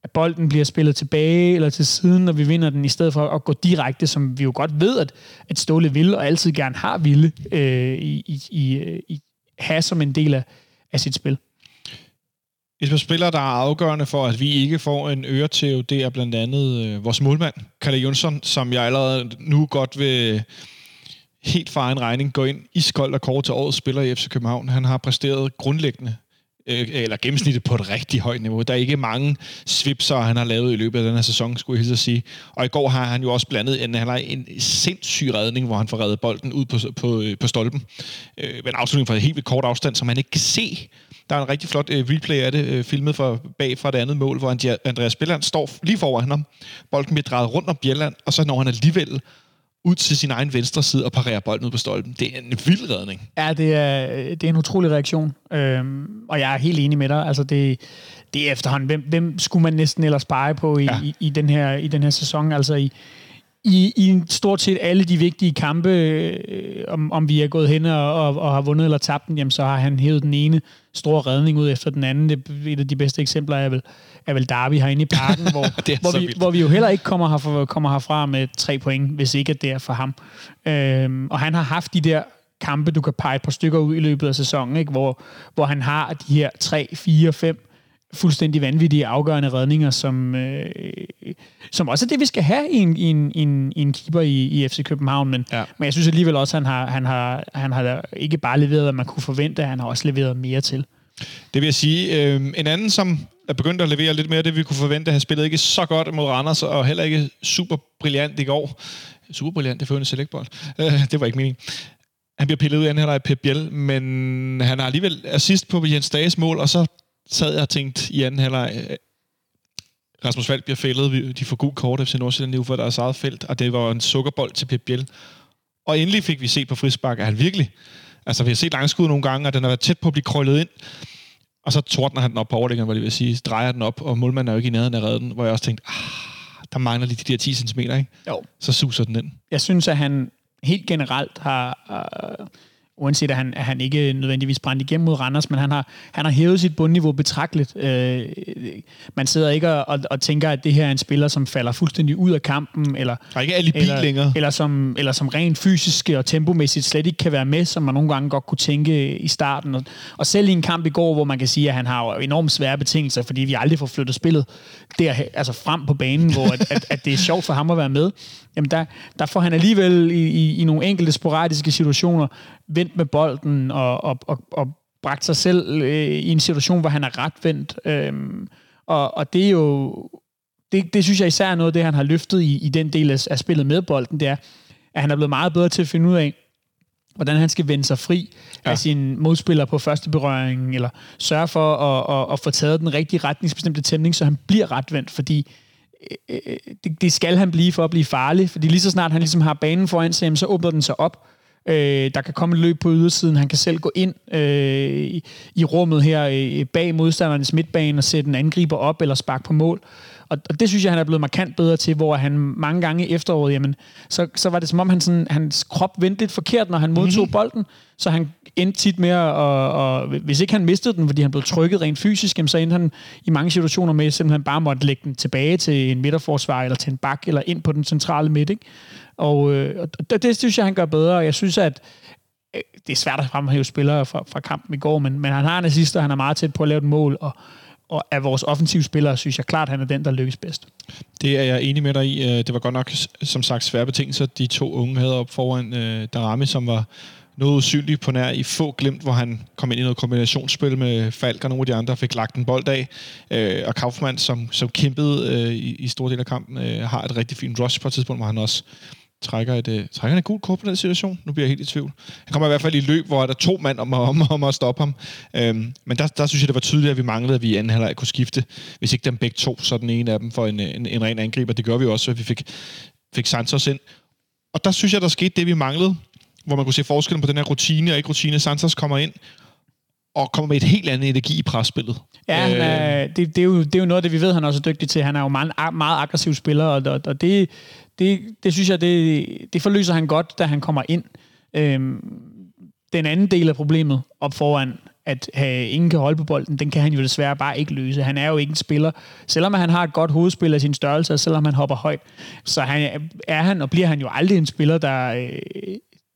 at bolden bliver spillet tilbage eller til siden, når vi vinder den, i stedet for at gå direkte, som vi jo godt ved, at, at Ståle vil og altid gerne har ville øh, i, i, i, i, have som en del af, af sit spil. Et par spillere, der er afgørende for, at vi ikke får en øretæv, det er blandt andet øh, vores målmand, Kalle Jonsson, som jeg allerede nu godt vil helt for egen regning gå ind i skold og kort til årets spiller i FC København. Han har præsteret grundlæggende øh, eller gennemsnittet på et rigtig højt niveau. Der er ikke mange svipser, han har lavet i løbet af den her sæson, skulle jeg hilse at sige. Og i går har han jo også blandet en, han har en sindssyg redning, hvor han får reddet bolden ud på, på, øh, på stolpen. Øh, med en afslutning fra et helt kort afstand, som man ikke kan se. Der er en rigtig flot øh, replay af det, øh, filmet fra, bag fra det andet mål, hvor Andreas Bjelland står lige foran ham. Bolden bliver drejet rundt om Bjelland, og så når han alligevel ud til sin egen venstre side og parerer bolden ud på stolpen. Det er en vild redning. Ja, det er, det er en utrolig reaktion. Øhm, og jeg er helt enig med dig. Altså det, det er efterhånden, hvem, hvem skulle man næsten ellers pege på i, ja. i, i, den her, i den her sæson? Altså i, i, i stort set alle de vigtige kampe, øh, om, om vi er gået hen og, og, og har vundet eller tabt den, jamen, så har han hævet den ene store redning ud efter den anden. Det, et af de bedste eksempler er vel, er vel Derby herinde i parken, hvor, hvor, vi, hvor vi jo heller ikke kommer, herfra, kommer herfra med tre point, hvis ikke det er for ham. Øhm, og han har haft de der kampe, du kan pege et par stykker ud i løbet af sæsonen, ikke? Hvor, hvor han har de her 3, 4, 5 fuldstændig vanvittige afgørende redninger, som, øh, som også er det, vi skal have i en, i en, i en, i en keeper i, i FC København. Men, ja. men jeg synes alligevel også, at han har, han, har, han har ikke bare leveret, hvad man kunne forvente, han har også leveret mere til. Det vil jeg sige. Øh, en anden, som er begyndt at levere lidt mere det, vi kunne forvente, han spillede ikke så godt mod Randers, og heller ikke super brillant i går. Super brillant, det får en selectbold. Øh, det var ikke meningen. Han bliver pillet ud af her af Pep Biel, men han har alligevel assist på Jens Dages mål, og så sad jeg og tænkte i anden halvleg, øh, Rasmus Vald bliver fældet, de får god kort FC Nordsjælland nu for deres eget felt, og det var en sukkerbold til Pep Biel. Og endelig fik vi set på frisbak, at han virkelig, altså vi har set langskud nogle gange, og den har været tæt på at blive krøllet ind, og så tordner han den op på overlæggeren, hvor det vil sige, drejer den op, og målmanden er jo ikke i nærheden af redden, hvor jeg også tænkte, ah, der mangler lige de der 10 cm, ikke? Jo. Så suser den ind. Jeg synes, at han helt generelt har, uh, uanset at han, at han ikke nødvendigvis brændt igennem mod Randers, men han har, han har hævet sit bundniveau betragteligt. Øh, man sidder ikke og, og, og tænker, at det her er en spiller, som falder fuldstændig ud af kampen, eller, der er ikke alibi eller, længere. Eller som, eller som rent fysisk og tempomæssigt slet ikke kan være med, som man nogle gange godt kunne tænke i starten. Og, og selv i en kamp i går, hvor man kan sige, at han har enormt svære betingelser, fordi vi aldrig får flyttet spillet der, altså frem på banen, hvor at, at, at det er sjovt for ham at være med, jamen der, der får han alligevel i, i, i nogle enkelte sporadiske situationer vendt med bolden og, og, og, og bragt sig selv øh, i en situation, hvor han er ret vendt. Øhm, og, og det er jo, det, det synes jeg især er noget af det, han har løftet i, i den del af, af spillet med bolden, det er, at han er blevet meget bedre til at finde ud af, hvordan han skal vende sig fri ja. af sin modspiller på første berøring, eller sørge for at, at, at få taget den rigtige retningsbestemte tæmning, så han bliver retvendt, fordi øh, det, det skal han blive for at blive farlig, fordi lige så snart han ligesom har banen foran sig, så åbner den sig op, Øh, der kan komme et løb på ydersiden. Han kan selv gå ind øh, i, i rummet her øh, bag modstandernes midtbane og sætte en angriber op eller sparke på mål. Og, og det synes jeg, han er blevet markant bedre til, hvor han mange gange i efteråret, jamen, så, så var det som om, han sådan, hans krop vendte lidt forkert, når han modtog mm-hmm. bolden. Så han endte tit med at, og, og, hvis ikke han mistede den, fordi han blev trykket rent fysisk, jamen, så endte han i mange situationer med, at simpelthen bare måtte lægge den tilbage til en midterforsvar, eller til en bak, eller ind på den centrale midt. Ikke? Og, øh, og det, det synes jeg, han gør bedre, og jeg synes, at øh, det er svært at fremhæve spillere fra, fra kampen i går, men, men han har en assist, og han er meget tæt på at lave et mål, og, og af vores offensive spillere, synes jeg klart, han er den, der lykkes bedst. Det er jeg enig med dig i. Øh, det var godt nok, som sagt, svære betingelser, de to unge havde op foran øh, Darami, som var noget usynlig på nær i få glimt, hvor han kom ind i noget kombinationsspil med Falk og nogle af de andre, fik lagt en bold af. Øh, og Kaufmann, som, som kæmpede øh, i, i store del af kampen, øh, har et rigtig fint rush på et tidspunkt, hvor han også trækker et, uh, trækker han et gult kort på den situation? Nu bliver jeg helt i tvivl. Han kommer i hvert fald i løb, hvor der er to mand om, om, om at stoppe ham. Um, men der, der synes jeg, det var tydeligt, at vi manglede, at vi i anden halvleg kunne skifte. Hvis ikke dem begge to, så den ene af dem for en, en, en ren angriber. Det gør vi også, at vi fik, fik Santos ind. Og der synes jeg, der skete det, vi manglede. Hvor man kunne se forskellen på den her rutine og ikke rutine. Santos kommer ind, og kommer med et helt andet energi i presspillet. Ja, øh, det, det, er jo, det er jo noget af det, vi ved, han er også dygtig til. Han er jo meget, meget aggressiv spiller, og, og, og det, det, det synes jeg, det, det forløser han godt, da han kommer ind. Øhm, den anden del af problemet op foran, at have, ingen kan holde på bolden, den kan han jo desværre bare ikke løse. Han er jo ikke en spiller. Selvom han har et godt hovedspil af sin størrelse, og selvom han hopper højt, så han, er han og bliver han jo aldrig en spiller, der, øh,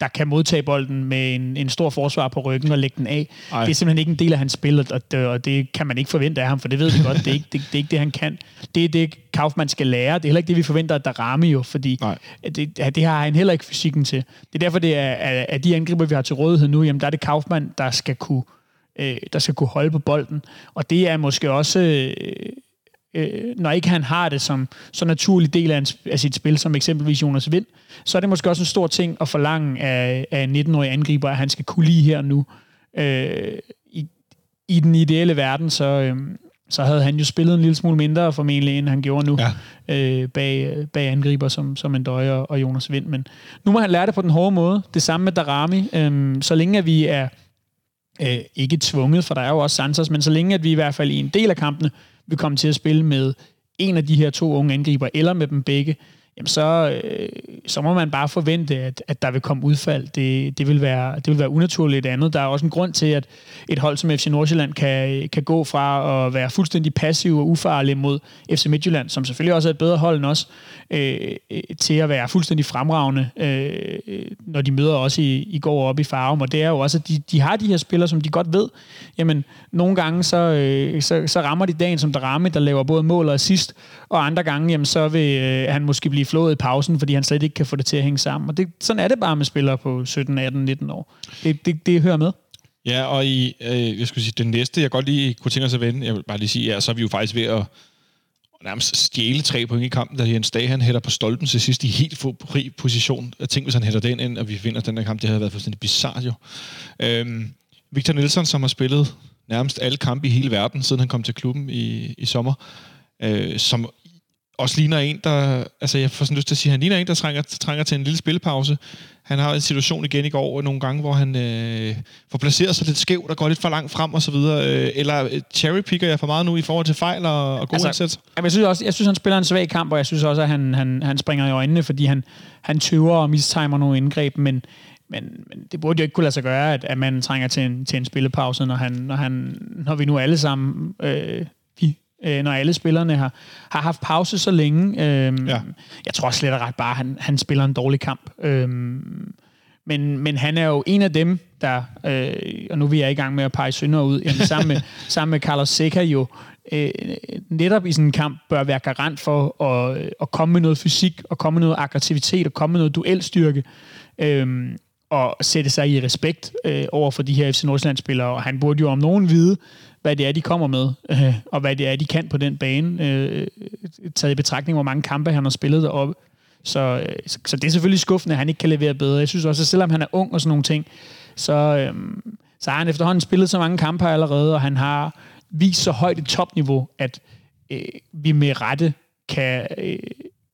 der kan modtage bolden med en, en stor forsvar på ryggen og lægge den af. Ej. Det er simpelthen ikke en del af hans spil, og det, og det kan man ikke forvente af ham, for det ved vi godt, det er ikke det, det, er ikke det han kan. Det er det, Kaufmann skal lære. Det er heller ikke det, vi forventer, at der rammer jo, fordi det, det har han heller ikke fysikken til. Det er derfor, det er, at de angriber, vi har til rådighed nu, jamen der er det Kaufmann, der skal kunne, øh, der skal kunne holde på bolden. Og det er måske også... Øh, øh, når ikke han har det som så naturlig del af, en, af sit spil, som eksempelvis Jonas Vind, så er det måske også en stor ting at forlange af, af en 19-årig angriber, at han skal kunne lige her nu. Øh, i, I den ideelle verden, så, øh, så havde han jo spillet en lille smule mindre formentlig, end han gjorde nu, ja. øh, bag, bag angriber som, som en døje og Jonas Vind. Men nu må han lære det på den hårde måde. Det samme med Darami. Øh, så længe at vi er øh, ikke tvunget, for der er jo også Santos, men så længe at vi i hvert fald i en del af kampene vil komme til at spille med en af de her to unge angriber, eller med dem begge, jamen så, øh, så må man bare forvente, at, at der vil komme udfald. Det, det, vil være, det vil være unaturligt andet. Der er også en grund til, at et hold som FC Nordsjælland kan, kan gå fra at være fuldstændig passiv og ufarlig mod FC Midtjylland, som selvfølgelig også er et bedre hold end os, øh, øh, til at være fuldstændig fremragende, øh, når de møder os i, i går op i Farum. Og det er jo også, at de, de har de her spillere, som de godt ved, jamen nogle gange så, øh, så, så rammer de dagen som der ramme, der laver både mål og assist, og andre gange, jamen så vil øh, han måske blive flået i pausen, fordi han slet ikke kan få det til at hænge sammen. Og det, sådan er det bare med spillere på 17, 18, 19 år. Det, det, det hører med. Ja, og i, øh, jeg skulle sige, det næste, jeg godt lige kunne tænke os at vende, jeg vil bare lige sige, ja, så er vi jo faktisk ved at nærmest stjæle tre point i kampen, da Jens Dag, han hætter på stolpen til sidst i helt fri position. Jeg tænkte, hvis han hætter den ind, og vi vinder den her kamp, det havde været fuldstændig bizarrt jo. Øhm, Victor Nielsen, som har spillet nærmest alle kampe i hele verden, siden han kom til klubben i, i sommer, øh, som også ligner en, der... Altså, jeg får sådan lyst til at sige, han ligner en, der trænger, trænger til en lille spillepause. Han har en situation igen i går, nogle gange, hvor han øh, får placeret sig lidt skævt og går lidt for langt frem og så videre. Øh, eller øh, cherrypicker jeg for meget nu i forhold til fejl og, og gode altså, indsats? Jeg synes, også, jeg synes, han spiller en svag kamp, og jeg synes også, at han, han, han springer i øjnene, fordi han, han tøver og mistimer nogle indgreb, men, men, men det burde jo ikke kunne lade sig gøre, at, at man trænger til en, til en spillepause, når, han, når, han, når vi nu alle sammen øh, øh, når alle spillerne har, har haft pause så længe. Øh, ja. Jeg tror slet og ret bare, at han, han spiller en dårlig kamp. Øh, men, men han er jo en af dem, der, øh, og nu er jeg i gang med at pege synder ud, jamen, sammen, med, sammen med Carlos Seca jo, øh, netop i sådan en kamp bør være garant for at, at komme med noget fysik, og komme med noget aggressivitet, og komme med noget duelstyrke. Øh, og sætte sig i respekt øh, over for de her FC Nordsjælland-spillere, og han burde jo om nogen vide, hvad det er, de kommer med, øh, og hvad det er, de kan på den bane, øh, øh, taget i betragtning, hvor mange kampe han har spillet deroppe. Så, øh, så, så det er selvfølgelig skuffende, at han ikke kan levere bedre. Jeg synes også, at selvom han er ung og sådan nogle ting, så, øh, så har han efterhånden spillet så mange kampe allerede, og han har vist så højt et topniveau, at øh, vi med rette kan, øh,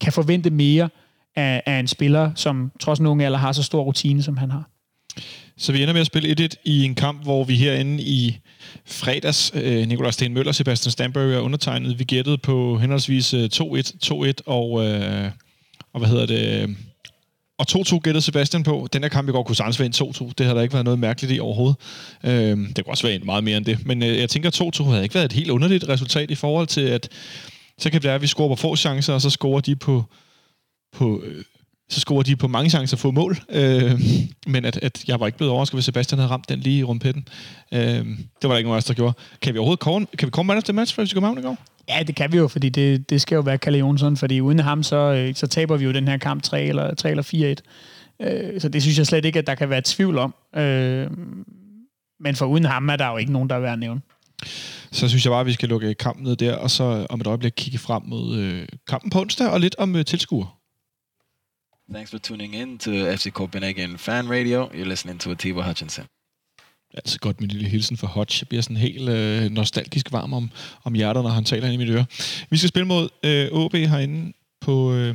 kan forvente mere af, af en spiller, som trods nogen alder har så stor rutine, som han har. Så vi ender med at spille 1-1 i en kamp, hvor vi herinde i fredags, øh, Nikolaj Sten Møller, Sebastian Stamberg og undertegnet, vi gættede på henholdsvis øh, 2-1, 2-1 og, øh, og hvad hedder det, øh, og 2-2 gættede Sebastian på. Den her kamp i går kunne sagtens være en 2-2. Det har der ikke været noget mærkeligt i overhovedet. Øhm, det kunne også være en meget mere end det. Men øh, jeg tænker, at 2-2 havde ikke været et helt underligt resultat i forhold til, at så kan det være, at vi scorer på få chancer, og så scorer de på, på øh, så scorer de på mange chancer få mål. Øh, men at, at jeg var ikke blevet overrasket, hvis Sebastian havde ramt den lige i rumpetten. Øh, det var der ikke nogen af os, der gjorde. Kan vi overhovedet komme, kan vi komme man efter match, for vi skal i går? Ja, det kan vi jo, fordi det, det skal jo være Kalle Jonsson, fordi uden ham, så, øh, så taber vi jo den her kamp 3 eller, 3 eller 4-1. Øh, så det synes jeg slet ikke, at der kan være tvivl om. Øh, men for uden ham er der jo ikke nogen, der er værd at nævne. Så synes jeg bare, at vi skal lukke kampen ned der, og så om et øjeblik kigge frem mod øh, kampen på onsdag, og lidt om øh, tilskuer. Thanks for tuning in to FC Copenhagen Fan Radio. You're listening to Atiba Hutchinson. Det er altså godt med en lille hilsen for Hodge. Jeg bliver sådan helt øh, nostalgisk varm om, om hjertet, når han taler ind i mit øre. Vi skal spille mod øh, OB herinde på... Øh,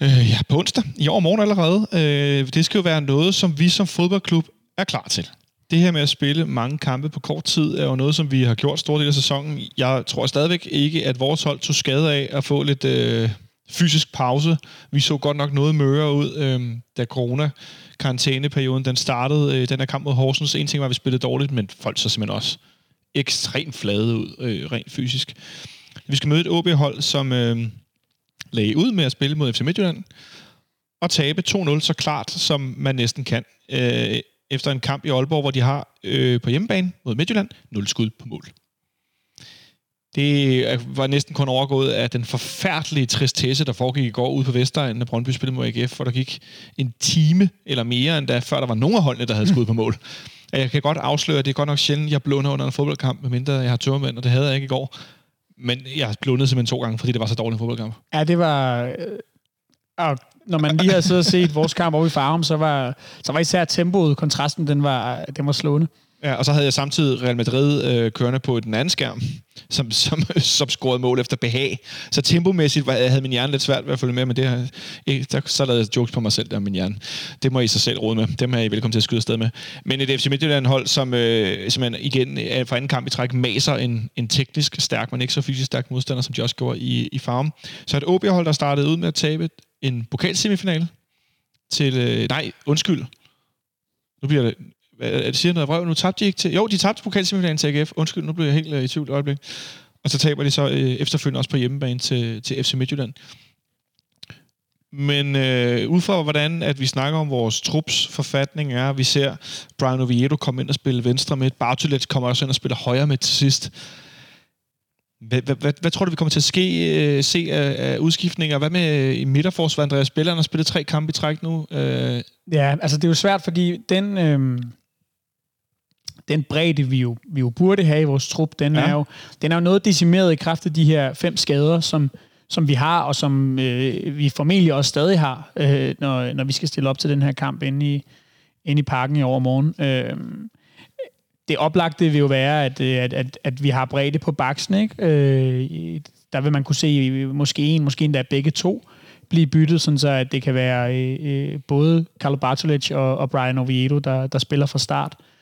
øh, ja, på onsdag. I år morgen allerede. Øh, det skal jo være noget, som vi som fodboldklub er klar til. Det her med at spille mange kampe på kort tid er jo noget, som vi har gjort stor del af sæsonen. Jeg tror stadigvæk ikke, at vores hold tog skade af at få lidt... Øh, fysisk pause. Vi så godt nok noget møre ud, øh, da corona karantæneperioden den startede. Øh, den her kamp mod Horsens. En ting var, at vi spillede dårligt, men folk så simpelthen også ekstremt flade ud, øh, rent fysisk. Vi skal møde et OB-hold, som øh, lagde ud med at spille mod FC Midtjylland, og tabe 2-0 så klart, som man næsten kan. Øh, efter en kamp i Aalborg, hvor de har øh, på hjemmebane mod Midtjylland, 0 skud på mål. Det var næsten kun overgået af den forfærdelige tristesse, der foregik i går ude på Vestegnen, når Brøndby spillede mod AGF, hvor der gik en time eller mere end da, før der var nogen af holdene, der havde skudt på mål. Jeg kan godt afsløre, at det er godt nok sjældent, jeg blunder under en fodboldkamp, medmindre jeg har tørmænd, og det havde jeg ikke i går. Men jeg blundede simpelthen to gange, fordi det var så dårligt en fodboldkamp. Ja, det var... Øh, og når man lige har siddet og set vores kamp over i Farum, så var, så var især tempoet, kontrasten, den var, den var slående. Ja, og så havde jeg samtidig Real Madrid øh, kørende på den anden skærm, som, som, som scorede mål efter behag. Så tempomæssigt var, havde min hjerne lidt svært ved at følge med, men det her, der, så lavede jeg jokes på mig selv, der min hjerne. Det må I sig selv råde med. Dem er I velkommen til at skyde afsted med. Men et FC Midtjylland-hold, som øh, simpelthen igen øh, for anden kamp i træk maser en, en teknisk stærk, men ikke så fysisk stærk modstander, som de også gjorde i, i farm. Så et OB-hold, der startede ud med at tabe en pokalsemifinal til... Øh, nej, undskyld. Nu bliver det det siger noget vrøv. Nu tabte de ikke til... Jo, de tabte pokalsemifinalen til AGF. Undskyld, nu blev jeg helt øh, i tvivl et øjeblik. Og så taber de så øh, efterfølgende også på hjemmebane til, til FC Midtjylland. Men øh, ud fra hvordan at vi snakker om vores trups forfatning er, vi ser Brian Oviedo komme ind og spille venstre midt, Bartolet kommer også ind og spiller højre midt til sidst. Hvad, hvad, hvad, hvad tror du, vi kommer til at ske, øh, se af, af udskiftninger? Hvad med øh, i midterforsvar? Andreas Belleren har spillet tre kampe i træk nu. Øh. Ja, altså det er jo svært, fordi den... Øh den bredde, vi jo, vi jo burde have i vores trup, den, ja. er jo, den er jo noget decimeret i kraft af de her fem skader, som, som vi har, og som øh, vi formentlig også stadig har, øh, når, når vi skal stille op til den her kamp inde i, inde i parken i overmorgen. Øh, det oplagte vil jo være, at, at, at, at vi har bredde på baksen. Ikke? Øh, der vil man kunne se måske en, måske endda begge to blive byttet, sådan så at det kan være øh, øh både Carlo Bartolic og, og Brian Oviedo, der, der spiller fra start. Øh,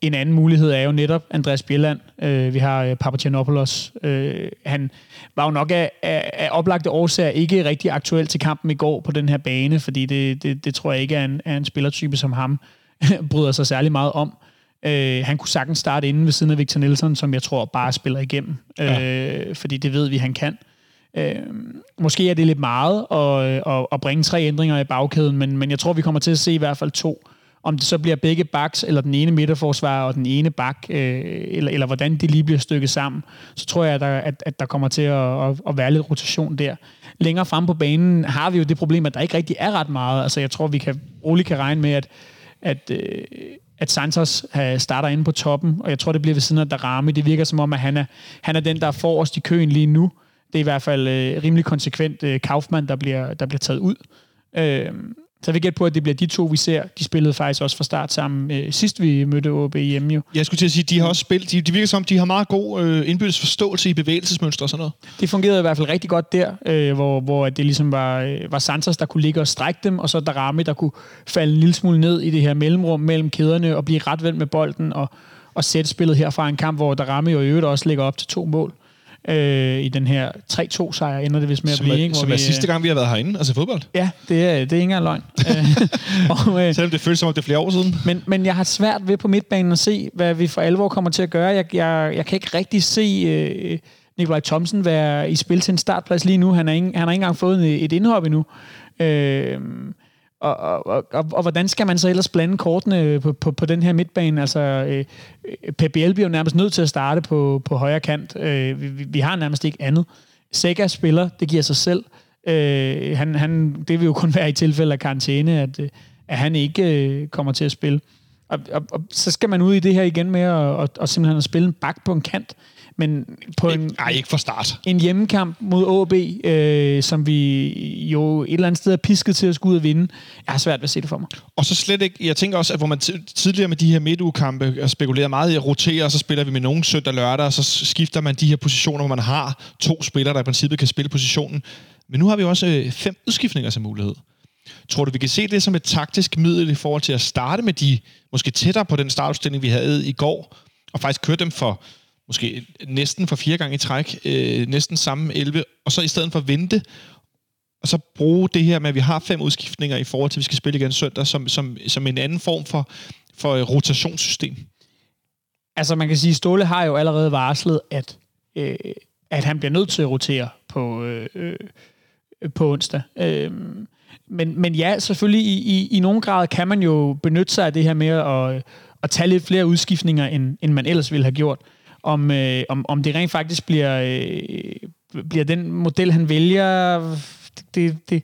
en anden mulighed er jo netop Andreas Bjelland. Øh, vi har øh, Papagiannopoulos. Øh, han var jo nok af, af, af oplagte årsager ikke rigtig aktuel til kampen i går på den her bane, fordi det, det, det tror jeg ikke er en, er en spillertype som ham bryder sig særlig meget om. Øh, han kunne sagtens starte inden ved siden af Victor Nielsen, som jeg tror bare spiller igennem, ja. øh, fordi det ved vi, han kan. Øh, måske er det lidt meget at, at, at bringe tre ændringer i bagkæden, men, men jeg tror, vi kommer til at se i hvert fald to. Om det så bliver begge backs, eller den ene midterforsvarer og den ene bak, øh, eller, eller hvordan de lige bliver stykket sammen, så tror jeg, at der, at, at der kommer til at, at, at være lidt rotation der. Længere frem på banen har vi jo det problem, at der ikke rigtig er ret meget. Altså jeg tror, vi kan roligt kan regne med, at, at øh, at Santos starter inde på toppen, og jeg tror, det bliver ved siden af Darami. Det virker som om, at han er, han er den, der er forrest i køen lige nu. Det er i hvert fald øh, rimelig konsekvent øh, Kaufmann, der bliver, der bliver taget ud. Øh, så jeg vil gætte på, at det bliver de to, vi ser. De spillede faktisk også fra start sammen øh, sidst, vi mødte OB hjemme jo. Jeg skulle til at sige, de har også spillet, de, de virker som, de har meget god øh, indbyrdes forståelse i bevægelsesmønstre og sådan noget. Det fungerede i hvert fald rigtig godt der, øh, hvor, hvor det ligesom var, øh, var Santos, der kunne ligge og strække dem, og så Darami, der kunne falde en lille smule ned i det her mellemrum mellem kæderne og blive ret vendt med bolden og, og sætte spillet her fra en kamp, hvor Darami jo i øvrigt også ligger op til to mål øh, i den her 3-2 sejr, ender det vist med at Som blive. er, ikke? Hvor som vi, er sidste gang, vi har været herinde, altså fodbold. Ja, det er, det er ikke engang løgn. Øh, og, øh, Selvom det føles som om, det er flere år siden. men, men jeg har svært ved på midtbanen at se, hvad vi for alvor kommer til at gøre. Jeg, jeg, jeg kan ikke rigtig se øh, Nikolaj Thomsen være i spil til en startplads lige nu. Han, er ikke, han har ikke engang fået et indhop endnu. Øh, og, og, og, og, og hvordan skal man så ellers blande kortene på, på, på den her midtbane? Altså, øh, PBL bliver jo nærmest nødt til at starte på, på højre kant. Øh, vi, vi- har nærmest ikke andet. Sega spiller, det giver sig selv. Øh, han, han, det vil jo kun være i tilfælde af karantæne, at, øh, at han ikke øh, kommer til at spille. Og, og, og så skal man ud i det her igen med at, at, at simpelthen at spille en bak på en kant. Men på en, Nej, ikke for start. en hjemmekamp mod AB, øh, som vi jo et eller andet sted er pisket til at skulle ud og vinde. Jeg har svært ved at se det for mig. Og så slet ikke, jeg tænker også, at hvor man ti- tidligere med de her midtugekampe har spekuleret meget i at rotere, og så spiller vi med nogen søndag lørdag, og så skifter man de her positioner, hvor man har to spillere, der i princippet kan spille positionen. Men nu har vi også øh, fem udskiftninger som mulighed. Tror du, vi kan se det som et taktisk middel i forhold til at starte med de, måske tættere på den startudstilling, vi havde i går, og faktisk køre dem for måske næsten for fire gange i træk, øh, næsten samme 11, og så i stedet for at vente, og så bruge det her med, at vi har fem udskiftninger i forhold til, at vi skal spille igen søndag, som, som, som en anden form for, for rotationssystem. Altså man kan sige, Ståle har jo allerede varslet, at, øh, at han bliver nødt til at rotere på, øh, øh, på onsdag. Øh, men, men ja, selvfølgelig i, i, i nogen grad kan man jo benytte sig af det her med at, at tage lidt flere udskiftninger, end, end man ellers ville have gjort. Om, øh, om, om det rent faktisk bliver, øh, bliver den model, han vælger, det, det,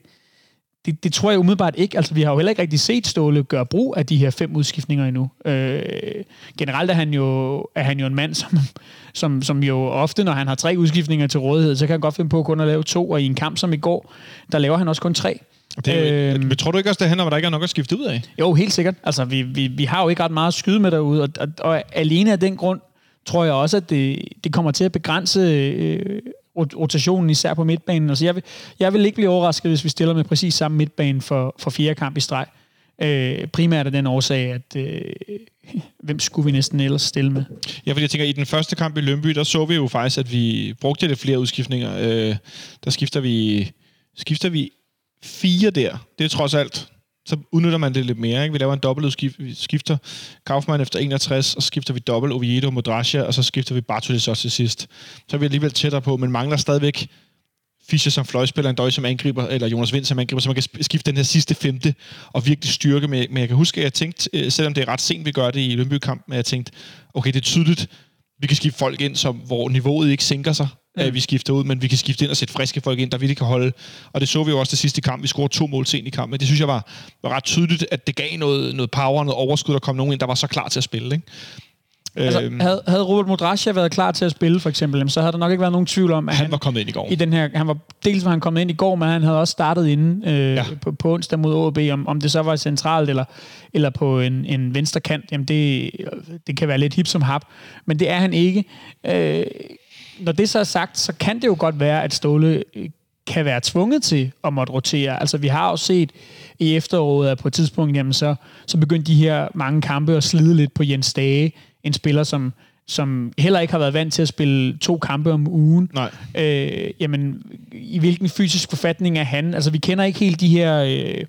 det, det tror jeg umiddelbart ikke. Altså, vi har jo heller ikke rigtig set Ståle gøre brug af de her fem udskiftninger endnu. Øh, generelt er han, jo, er han jo en mand, som, som, som jo ofte, når han har tre udskiftninger til rådighed, så kan han godt finde på kun at lave to, og i en kamp som i går, der laver han også kun tre. Det, øh, men tror du ikke også, det handler om, at der ikke er nok at skifte ud af? Jo, helt sikkert. Altså, vi, vi, vi har jo ikke ret meget at skyde med derude, og, og, og alene af den grund tror jeg også, at det, det kommer til at begrænse øh, rotationen, især på midtbanen. Altså, jeg, vil, jeg vil ikke blive overrasket, hvis vi stiller med præcis samme midtbane for, for fire kamp i streg. Øh, primært af den årsag, at øh, hvem skulle vi næsten ellers stille med? Ja, fordi jeg tænker, i den første kamp i Lønby, der så vi jo faktisk, at vi brugte lidt flere udskiftninger. Øh, der skifter vi, skifter vi fire der. Det er trods alt. Så udnytter man det lidt mere. Ikke? Vi laver en dobbelt udskift. Vi skifter Kaufmann efter 61, og så skifter vi dobbelt Oviedo mod og så skifter vi Bartolis også til sidst. Så er vi alligevel tættere på, men mangler stadigvæk Fischer som fløjspiller, en døj som angriber, eller Jonas Vind som angriber, så man kan skifte den her sidste femte og virkelig styrke med. Men jeg kan huske, at jeg tænkte, øh, selvom det er ret sent, vi gør det i Lønby-kampen, at jeg tænkte, okay, det er tydeligt, vi kan skifte folk ind, som, hvor niveauet ikke sænker sig at vi skifter ud, men vi kan skifte ind og sætte friske folk ind, der virkelig kan holde. Og det så vi jo også det sidste kamp. Vi scorede to mål sent i kampen, det synes jeg var, var ret tydeligt, at det gav noget, noget power, noget overskud, der kom nogen ind, der var så klar til at spille. Ikke? Altså, Øhm, havde, havde Robert Modrasja været klar til at spille, for eksempel, så havde der nok ikke været nogen tvivl om, at han var kommet ind i går. i den her, han var, dels var han kommet ind i går, men han havde også startet inden øh, Ja. på, på onsdag mod AB, om, om det så var centralt eller, eller på en, en venstre kant, jamen det, det kan være lidt hip som hap, men det er han ikke. Øh, når det så er sagt, så kan det jo godt være, at Ståle øh, kan være tvunget til at måtte rotere. Altså vi har jo set i efteråret, at på et tidspunkt, jamen så, så begyndte de her mange kampe at slide lidt på Jens Dage, en spiller, som, som heller ikke har været vant til at spille to kampe om ugen. Nej. Øh, jamen, i hvilken fysisk forfatning er han? Altså, vi kender ikke helt de her... Øh, øh,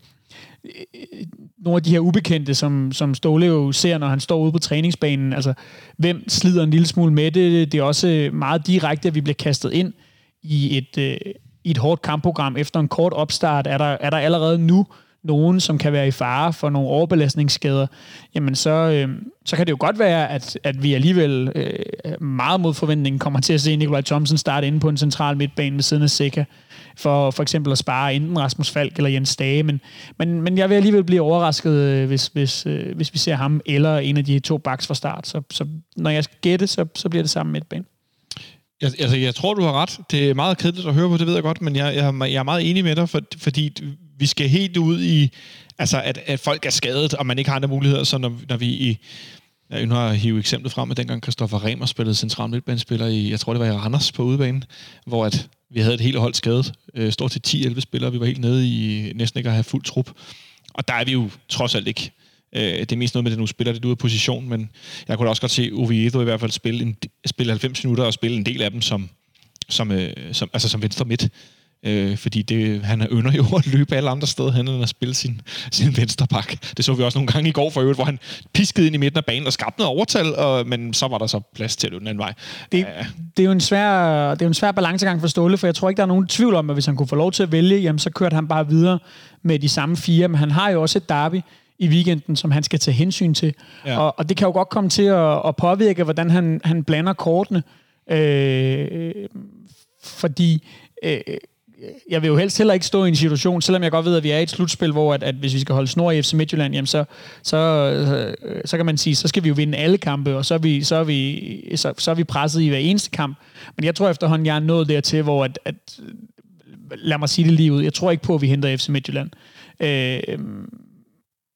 nogle af de her ubekendte, som, som Ståle jo ser, når han står ude på træningsbanen. Altså, hvem slider en lille smule med det? Det er også øh, meget direkte, at vi bliver kastet ind i et, øh, i et hårdt kampprogram. Efter en kort opstart er der, er der allerede nu nogen, som kan være i fare for nogle overbelastningsskader, jamen så, øh, så kan det jo godt være, at, at vi alligevel øh, meget mod forventningen kommer til at se Nikolaj Thomsen starte inde på en central midtbane ved siden af Seca, for for eksempel at spare enten Rasmus Falk eller Jens Dage, men, men, men jeg vil alligevel blive overrasket, øh, hvis, hvis, øh, hvis vi ser ham eller en af de to backs fra start. Så, så når jeg skal gætte, så, så bliver det samme midtbane. Jeg, altså, jeg tror, du har ret. Det er meget kedeligt at høre på, det ved jeg godt, men jeg, jeg, jeg er meget enig med dig, for, fordi vi skal helt ud i, altså at, at folk er skadet, og man ikke har andre muligheder, så når, når vi i, jeg nu at hive eksemplet frem at dengang Christoffer Remer spillede central midtbanespiller i, jeg tror det var i Randers på udebane, hvor at vi havde et helt hold skadet, øh, stort til 10-11 spillere, vi var helt nede i næsten ikke at have fuld trup. Og der er vi jo trods alt ikke. Øh, det er mest noget med, at nu spiller det ud af position, men jeg kunne da også godt se Oviedo i hvert fald spille, en, spille 90 minutter og spille en del af dem som, som, øh, som, altså som venstre midt. Øh, fordi det, han ønder jo at løbe alle andre steder hen, end at spille sin, sin venstre bak. Det så vi også nogle gange i går for øvrigt, hvor han piskede ind i midten af banen og skabte noget overtal, og, men så var der så plads til det den anden vej. Det, uh, det, er jo en svær, det er jo en svær balancegang for Ståle, for jeg tror ikke, der er nogen tvivl om, at hvis han kunne få lov til at vælge, jamen, så kørte han bare videre med de samme fire, men han har jo også et derby i weekenden, som han skal tage hensyn til. Ja. Og, og det kan jo godt komme til at, at påvirke, hvordan han, han blander kortene. Øh, fordi øh, jeg vil jo helst heller ikke stå i en situation, selvom jeg godt ved, at vi er i et slutspil, hvor at, at hvis vi skal holde snor i FC Midtjylland, jamen så, så, øh, så kan man sige, så skal vi jo vinde alle kampe, og så er vi, så er vi, så, så er vi presset i hver eneste kamp. Men jeg tror efterhånden, jeg er nået dertil, hvor at, at lad mig sige det lige ud, jeg tror ikke på, at vi henter FC Midtjylland. Øh,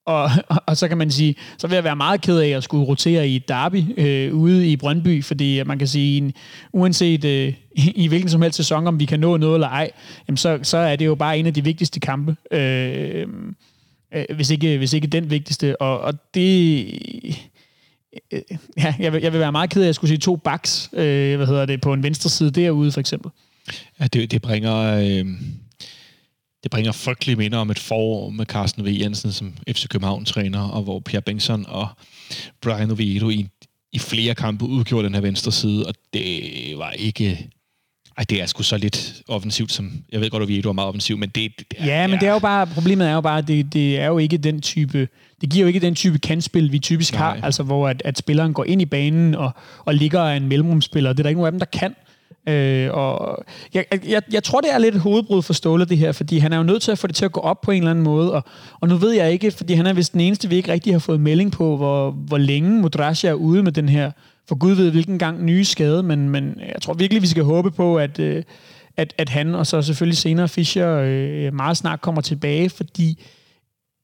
og, og, og så kan man sige, så vil jeg være meget ked af at skulle rotere i et derby øh, ude i Brøndby, fordi øh, man kan sige, en, uanset øh, i hvilken som helst sæson, om vi kan nå noget eller ej, jamen så, så er det jo bare en af de vigtigste kampe. Øh, øh, hvis, ikke, hvis ikke den vigtigste. Og, og det... Øh, ja, jeg vil, jeg vil være meget ked af, at jeg skulle sige to backs, øh, hvad hedder det, på en venstre side derude, for eksempel. Ja, det, det bringer... Øh det bringer frygtelige minder om et forår med Carsten V. Jensen som FC København-træner, og hvor Pierre Bengtsson og Brian Oviedo i, i flere kampe udgjorde den her venstre side, og det var ikke... Ej, det er sgu så lidt offensivt, som... Jeg ved godt, at Oviedo er meget offensiv, men det... det er, ja, men det er jo bare... Problemet er jo bare, at det, det er jo ikke den type... Det giver jo ikke den type kandspil, vi typisk Nej. har, altså hvor at, at spilleren går ind i banen og, og ligger en mellemrumspiller. Det er der ikke nogen af dem, der kan. Øh, og jeg, jeg, jeg tror, det er lidt et hovedbrud for Ståle, det her, fordi han er jo nødt til at få det til at gå op på en eller anden måde, og, og nu ved jeg ikke, fordi han er vist den eneste, vi ikke rigtig har fået melding på, hvor, hvor længe Modrasja er ude med den her, for Gud ved hvilken gang nye skade, men, men jeg tror virkelig, vi skal håbe på, at, øh, at, at han, og så selvfølgelig senere Fischer, øh, meget snart kommer tilbage, fordi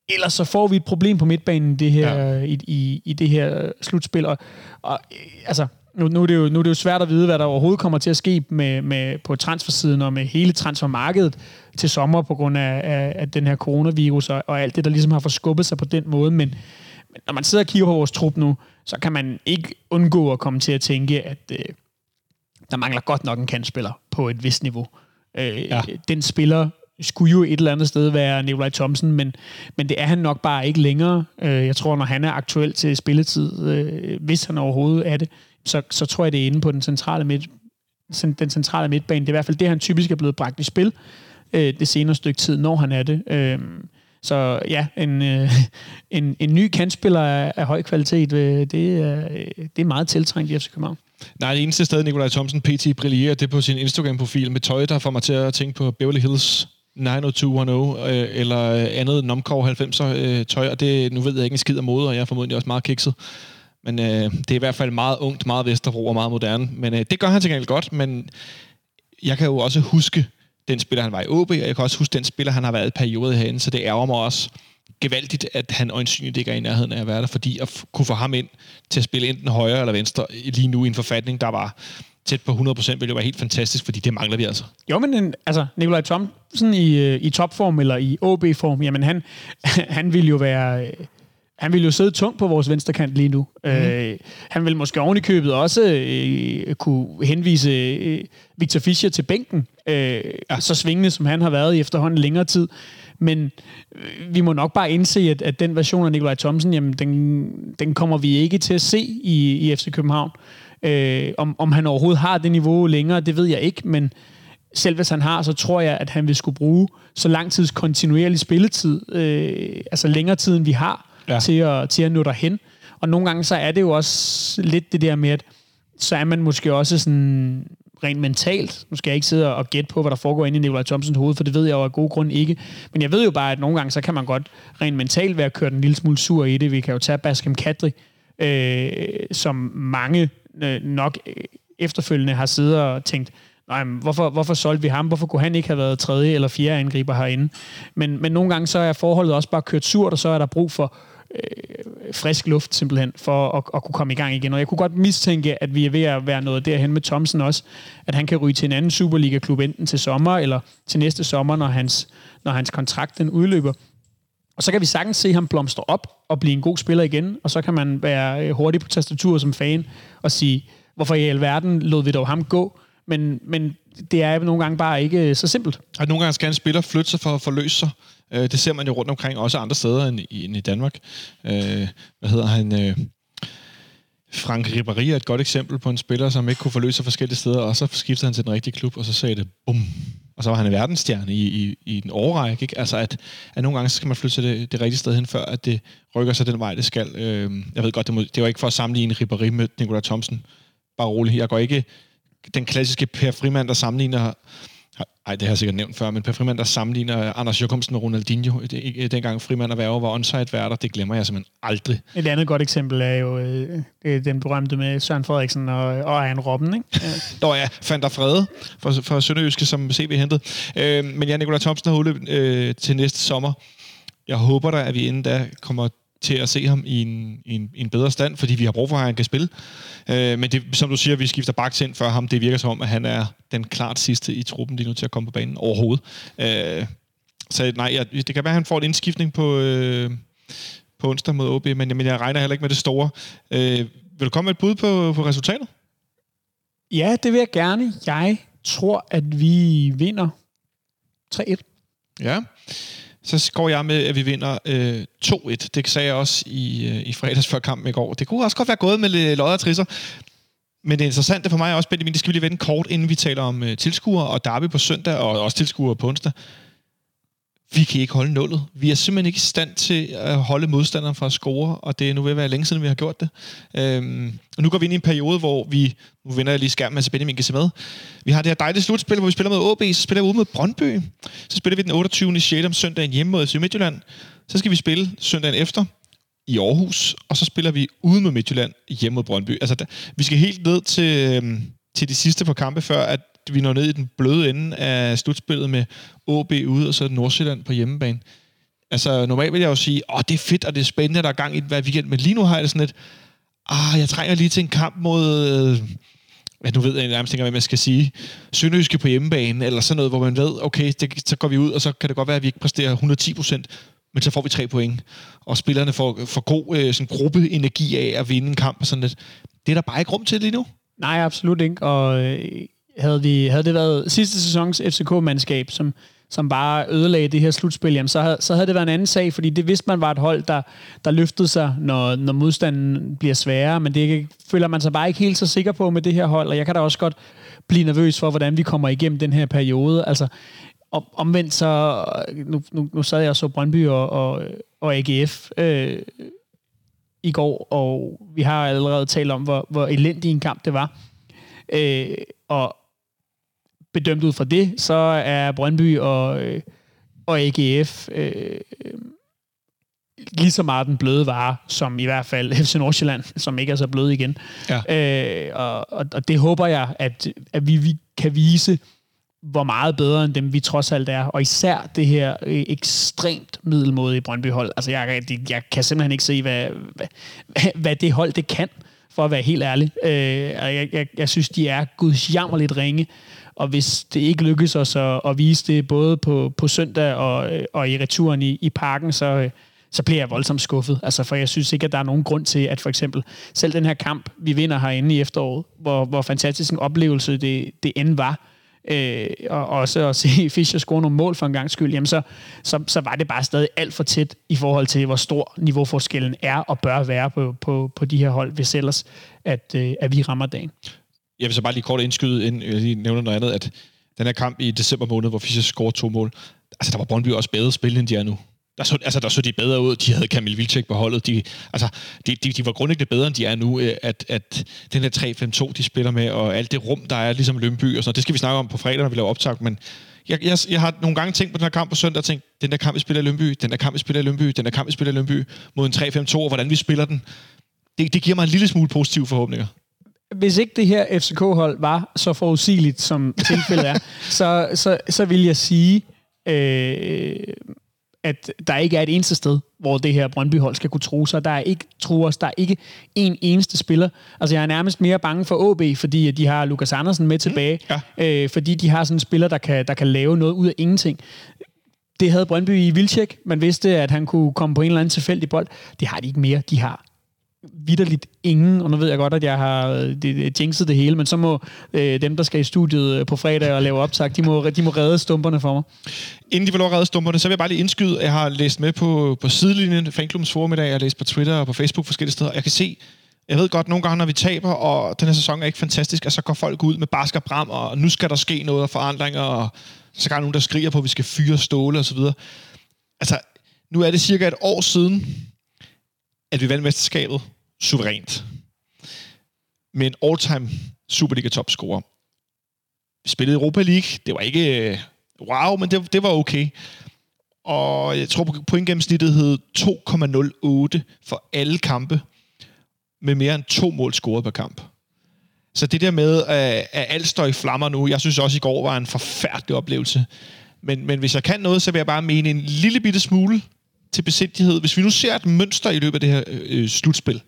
ellers så får vi et problem på midtbanen det her, ja. i, i, i det her slutspil. Og, og altså, nu, nu, er det jo, nu er det jo svært at vide, hvad der overhovedet kommer til at ske med, med, på transfersiden og med hele transfermarkedet til sommer på grund af, af, af den her coronavirus og, og alt det, der ligesom har forskubbet sig på den måde. Men, men når man sidder og kigger på vores trup nu, så kan man ikke undgå at komme til at tænke, at øh, der mangler godt nok en kandspiller på et vist niveau. Øh, ja. Den spiller skulle jo et eller andet sted være Nikolaj Thomsen, men, men det er han nok bare ikke længere. Øh, jeg tror, når han er aktuel til spilletid, øh, hvis han overhovedet er det, så, så tror jeg, det er inde på den centrale, midt, den centrale midtbane. Det er i hvert fald det, han typisk er blevet bragt i spil øh, det senere stykke tid, når han er det. Øh, så ja, en, øh, en, en ny kantspiller af, af høj kvalitet, øh, det, er, øh, det er meget tiltrængt i FC København. Nej, det eneste sted, Nikolaj Thomsen PT brillerer, det er på sin Instagram-profil med tøj, der får mig til at tænke på Beverly Hills 90210 øh, eller øh, andet Nomkov 90'er øh, tøj, og det, nu ved jeg ikke en skid af mode, og jeg er formodentlig også meget kikset. Men øh, det er i hvert fald meget ungt, meget Vesterbro og meget moderne. Men øh, det gør han til gengæld godt, men jeg kan jo også huske den spiller, han var i OB, og jeg kan også huske den spiller, han har været i perioden herinde, så det ærger mig også gevaldigt, at han øjensynligt ikke er i nærheden af at være der, fordi at kunne få ham ind til at spille enten højre eller venstre lige nu i en forfatning, der var tæt på 100%, ville jo være helt fantastisk, fordi det mangler vi altså. Jo, men en, altså, Nikolaj Thomsen i, øh, i topform eller i OB-form, jamen han, han ville jo være... Øh, han vil jo sidde tungt på vores venstre kant lige nu. Mm. Øh, han vil måske oven i købet også øh, kunne henvise øh, Victor Fischer til bænken, øh, ja. så svingende som han har været i efterhånden længere tid. Men øh, vi må nok bare indse, at, at den version af Nikolaj Thomsen, jamen, den, den kommer vi ikke til at se i, i FC København. Øh, om, om han overhovedet har det niveau længere, det ved jeg ikke, men selv hvis han har, så tror jeg, at han vil skulle bruge så lang tids kontinuerlig spilletid, øh, altså længere tid, end vi har, ja. til, at, til at nå derhen. Og nogle gange så er det jo også lidt det der med, at så er man måske også sådan rent mentalt, nu skal jeg ikke sidde og gætte på, hvad der foregår inde i Nikolaj Thomsens hoved, for det ved jeg jo af gode grund ikke. Men jeg ved jo bare, at nogle gange, så kan man godt rent mentalt være kørt en lille smule sur i det. Vi kan jo tage Baskem Kadri, øh, som mange øh, nok efterfølgende har siddet og tænkt, nej, men hvorfor, hvorfor solgte vi ham? Hvorfor kunne han ikke have været tredje eller fjerde angriber herinde? Men, men nogle gange så er forholdet også bare kørt surt, og så er der brug for øh, frisk luft simpelthen, for at, at kunne komme i gang igen. Og jeg kunne godt mistænke, at vi er ved at være noget derhen med Thomsen også, at han kan ryge til en anden Superliga-klub, enten til sommer eller til næste sommer, når hans, når hans kontrakt den udløber. Og så kan vi sagtens se ham blomstre op og blive en god spiller igen, og så kan man være øh, hurtig på tastaturet som fan og sige, hvorfor i alverden lod vi dog ham gå? Men, men det er nogle gange bare ikke øh, så simpelt. Og nogle gange skal en spiller flytte sig for at forløse sig. Øh, det ser man jo rundt omkring, også andre steder end i, end i Danmark. Øh, hvad hedder han? Øh, Frank Ribéry er et godt eksempel på en spiller, som ikke kunne forløse sig forskellige steder, og så skiftede han til den rigtige klub, og så sagde det bum. Og så var han en verdensstjerne i, i, i en årrække. Ikke? Altså, at, at nogle gange så skal man flytte sig det, det rigtige sted hen, før at det rykker sig den vej, det skal. Øh, jeg ved godt, det, må, det var ikke for at sammenligne Ribéry med Nikolaj Thomsen. Bare rolig. Jeg går ikke den klassiske Per Frimand, der sammenligner ej, det har jeg sikkert nævnt før, men Per Frimand, der sammenligner Anders Jokumsen med Ronaldinho, dengang Frimand og Værge var onsite-værter, det glemmer jeg simpelthen aldrig. Et andet godt eksempel er jo øh, den berømte med Søren Frederiksen og, og Ejern Robben, ikke? Ja. Nå ja, fandt der Frede fra, fra Sønderjyske, som CV hentet. Øh, men ja, Nikolaj Thomsen har udløbet øh, til næste sommer. Jeg håber da, at vi inden da kommer til at se ham i en, i en, i en bedre stand, fordi vi har brug for, at han kan spille. Øh, men det, som du siger, vi skifter baks ind for ham. Det virker som om, at han er den klart sidste i truppen lige nu til at komme på banen overhovedet. Øh, så nej, jeg, det kan være, at han får en indskiftning på, øh, på onsdag mod OB, men, men jeg regner heller ikke med det store. Øh, vil du komme med et bud på, på resultatet? Ja, det vil jeg gerne. Jeg tror, at vi vinder 3-1. Ja så går jeg med, at vi vinder øh, 2-1. Det sagde jeg også i, øh, i fredags før kampen i går. Det kunne også godt være gået med lodder og trisser. Men det interessante for mig er også, Benjamin, det skal vi lige vende kort, inden vi taler om øh, tilskuere og derby på søndag, og også tilskuere på onsdag vi kan ikke holde nullet. Vi er simpelthen ikke i stand til at holde modstanderen fra at score, og det er nu ved at være længe siden, vi har gjort det. Øhm, og nu går vi ind i en periode, hvor vi, nu vender jeg lige skærmen, så Benjamin kan se med. Vi har det her dejlige slutspil, hvor vi spiller mod AB, så spiller vi ude mod Brøndby. Så spiller vi den 28. 6. om søndagen hjemme mod FC Midtjylland. Så skal vi spille søndagen efter i Aarhus, og så spiller vi ude mod Midtjylland hjemme mod Brøndby. Altså, der, vi skal helt ned til, øhm, til de sidste par kampe, før at vi når ned i den bløde ende af slutspillet med AB ude, og så Nordsjælland på hjemmebane. Altså, normalt vil jeg jo sige, åh, det er fedt, og det er spændende, der er gang i hver weekend, men lige nu har jeg det sådan lidt, ah, jeg trænger lige til en kamp mod, øh, ja, nu ved jeg nærmest ikke, hvad man skal sige, Sønderjyske på hjemmebane, eller sådan noget, hvor man ved, okay, det, så går vi ud, og så kan det godt være, at vi ikke præsterer 110 procent, men så får vi tre point, og spillerne får, får god øh, sådan gruppe energi af at vinde en kamp og sådan lidt. Det er der bare ikke rum til lige nu. Nej, absolut ikke, og øh, havde, vi, havde det været sidste sæsons FCK-mandskab, som, som bare ødelagde det her slutspil, jamen så, havde, så havde det været en anden sag, fordi det vidste man var et hold, der, der løftede sig, når, når modstanden bliver sværere, men det føler man sig bare ikke helt så sikker på med det her hold, og jeg kan da også godt blive nervøs for, hvordan vi kommer igennem den her periode. Altså, og omvendt så, nu, nu, nu sad jeg og så Brøndby og, og, og AGF øh, i går, og vi har allerede talt om, hvor, hvor elendig en kamp det var. Øh, og bedømt ud fra det, så er Brøndby og, øh, og AGF øh, lige så meget den bløde vare, som i hvert fald FC Nordsjælland, som ikke er så blød igen. Ja. Øh, og, og, og det håber jeg, at, at vi, vi kan vise, hvor meget bedre end dem, vi trods alt er. Og især det her øh, ekstremt middelmådige Brøndby-hold. Altså, jeg, jeg kan simpelthen ikke se, hvad, hvad, hvad det hold det kan, for at være helt ærlig. Øh, jeg, jeg, jeg synes, de er gudsjammerligt ringe. Og hvis det ikke lykkes os at, at vise det både på, på søndag og, og i returen i, i parken, så, så bliver jeg voldsomt skuffet. Altså, for jeg synes ikke, at der er nogen grund til, at for eksempel selv den her kamp, vi vinder herinde i efteråret, hvor, hvor fantastisk en oplevelse det, det end var, øh, og også at se Fischer score nogle mål for en gang skyld, jamen så, så, så var det bare stadig alt for tæt i forhold til, hvor stor niveauforskellen er og bør være på, på, på de her hold, hvis ellers at, øh, at vi rammer dagen. Jeg vil så bare lige kort indskyde, inden jeg lige nævner noget andet, at den her kamp i december måned, hvor Fischer scorede to mål, altså der var Brøndby også bedre spil, end de er nu. Der så, altså, der så de bedre ud. De havde Kamil Vilcek på holdet. De, altså, de, de, de var grundlæggende bedre, end de er nu. Øh, at, at den her 3-5-2, de spiller med, og alt det rum, der er ligesom Lønby og sådan Det skal vi snakke om på fredag, når vi laver optag. Men jeg, jeg, jeg har nogle gange tænkt på den her kamp på søndag, og tænkt, den der kamp, vi spiller i Lønby, den der kamp, vi spiller i Lønby, den der kamp, vi spiller i Lønby, mod en 3-5-2, og hvordan vi spiller den. Det, det giver mig en lille smule positive forhåbninger hvis ikke det her FCK-hold var så forudsigeligt, som tilfældet er, så, så, så vil jeg sige, øh, at der ikke er et eneste sted, hvor det her Brøndby-hold skal kunne tro sig. Der er ikke truers, der er ikke en eneste spiller. Altså, jeg er nærmest mere bange for OB, fordi de har Lukas Andersen med tilbage, mm, ja. øh, fordi de har sådan en spiller, der kan, der kan lave noget ud af ingenting. Det havde Brøndby i Vildtjek. Man vidste, at han kunne komme på en eller anden tilfældig bold. Det har de ikke mere. De har vidderligt ingen, og nu ved jeg godt, at jeg har øh, det, jinxet det hele, men så må øh, dem, der skal i studiet øh, på fredag og lave optag, de må, de må redde stumperne for mig. Inden de får lov at redde stumperne, så vil jeg bare lige indskyde, jeg har læst med på, på sidelinjen, fanklubbens forum i dag, jeg har læst på Twitter og på Facebook forskellige steder, jeg kan se, jeg ved godt, nogle gange, når vi taber, og den her sæson er ikke fantastisk, at så går folk ud med barsk og bram, og nu skal der ske noget af forandringer, og så er der nogen, der skriger på, at vi skal fyre ståle og så videre. Altså, nu er det cirka et år siden, at vi vandt mesterskabet suverænt. Med en all-time Superliga-topscorer. Vi spillede Europa League. Det var ikke øh, wow, men det, det var okay. Og jeg tror, på pointgennemsnittet hed 2,08 for alle kampe. Med mere end to mål scoret per kamp. Så det der med, at alt står i flammer nu, jeg synes også i går var en forfærdelig oplevelse. Men, men hvis jeg kan noget, så vil jeg bare mene en lille bitte smule til besindighed. Hvis vi nu ser et mønster i løbet af det her øh, øh slutspil,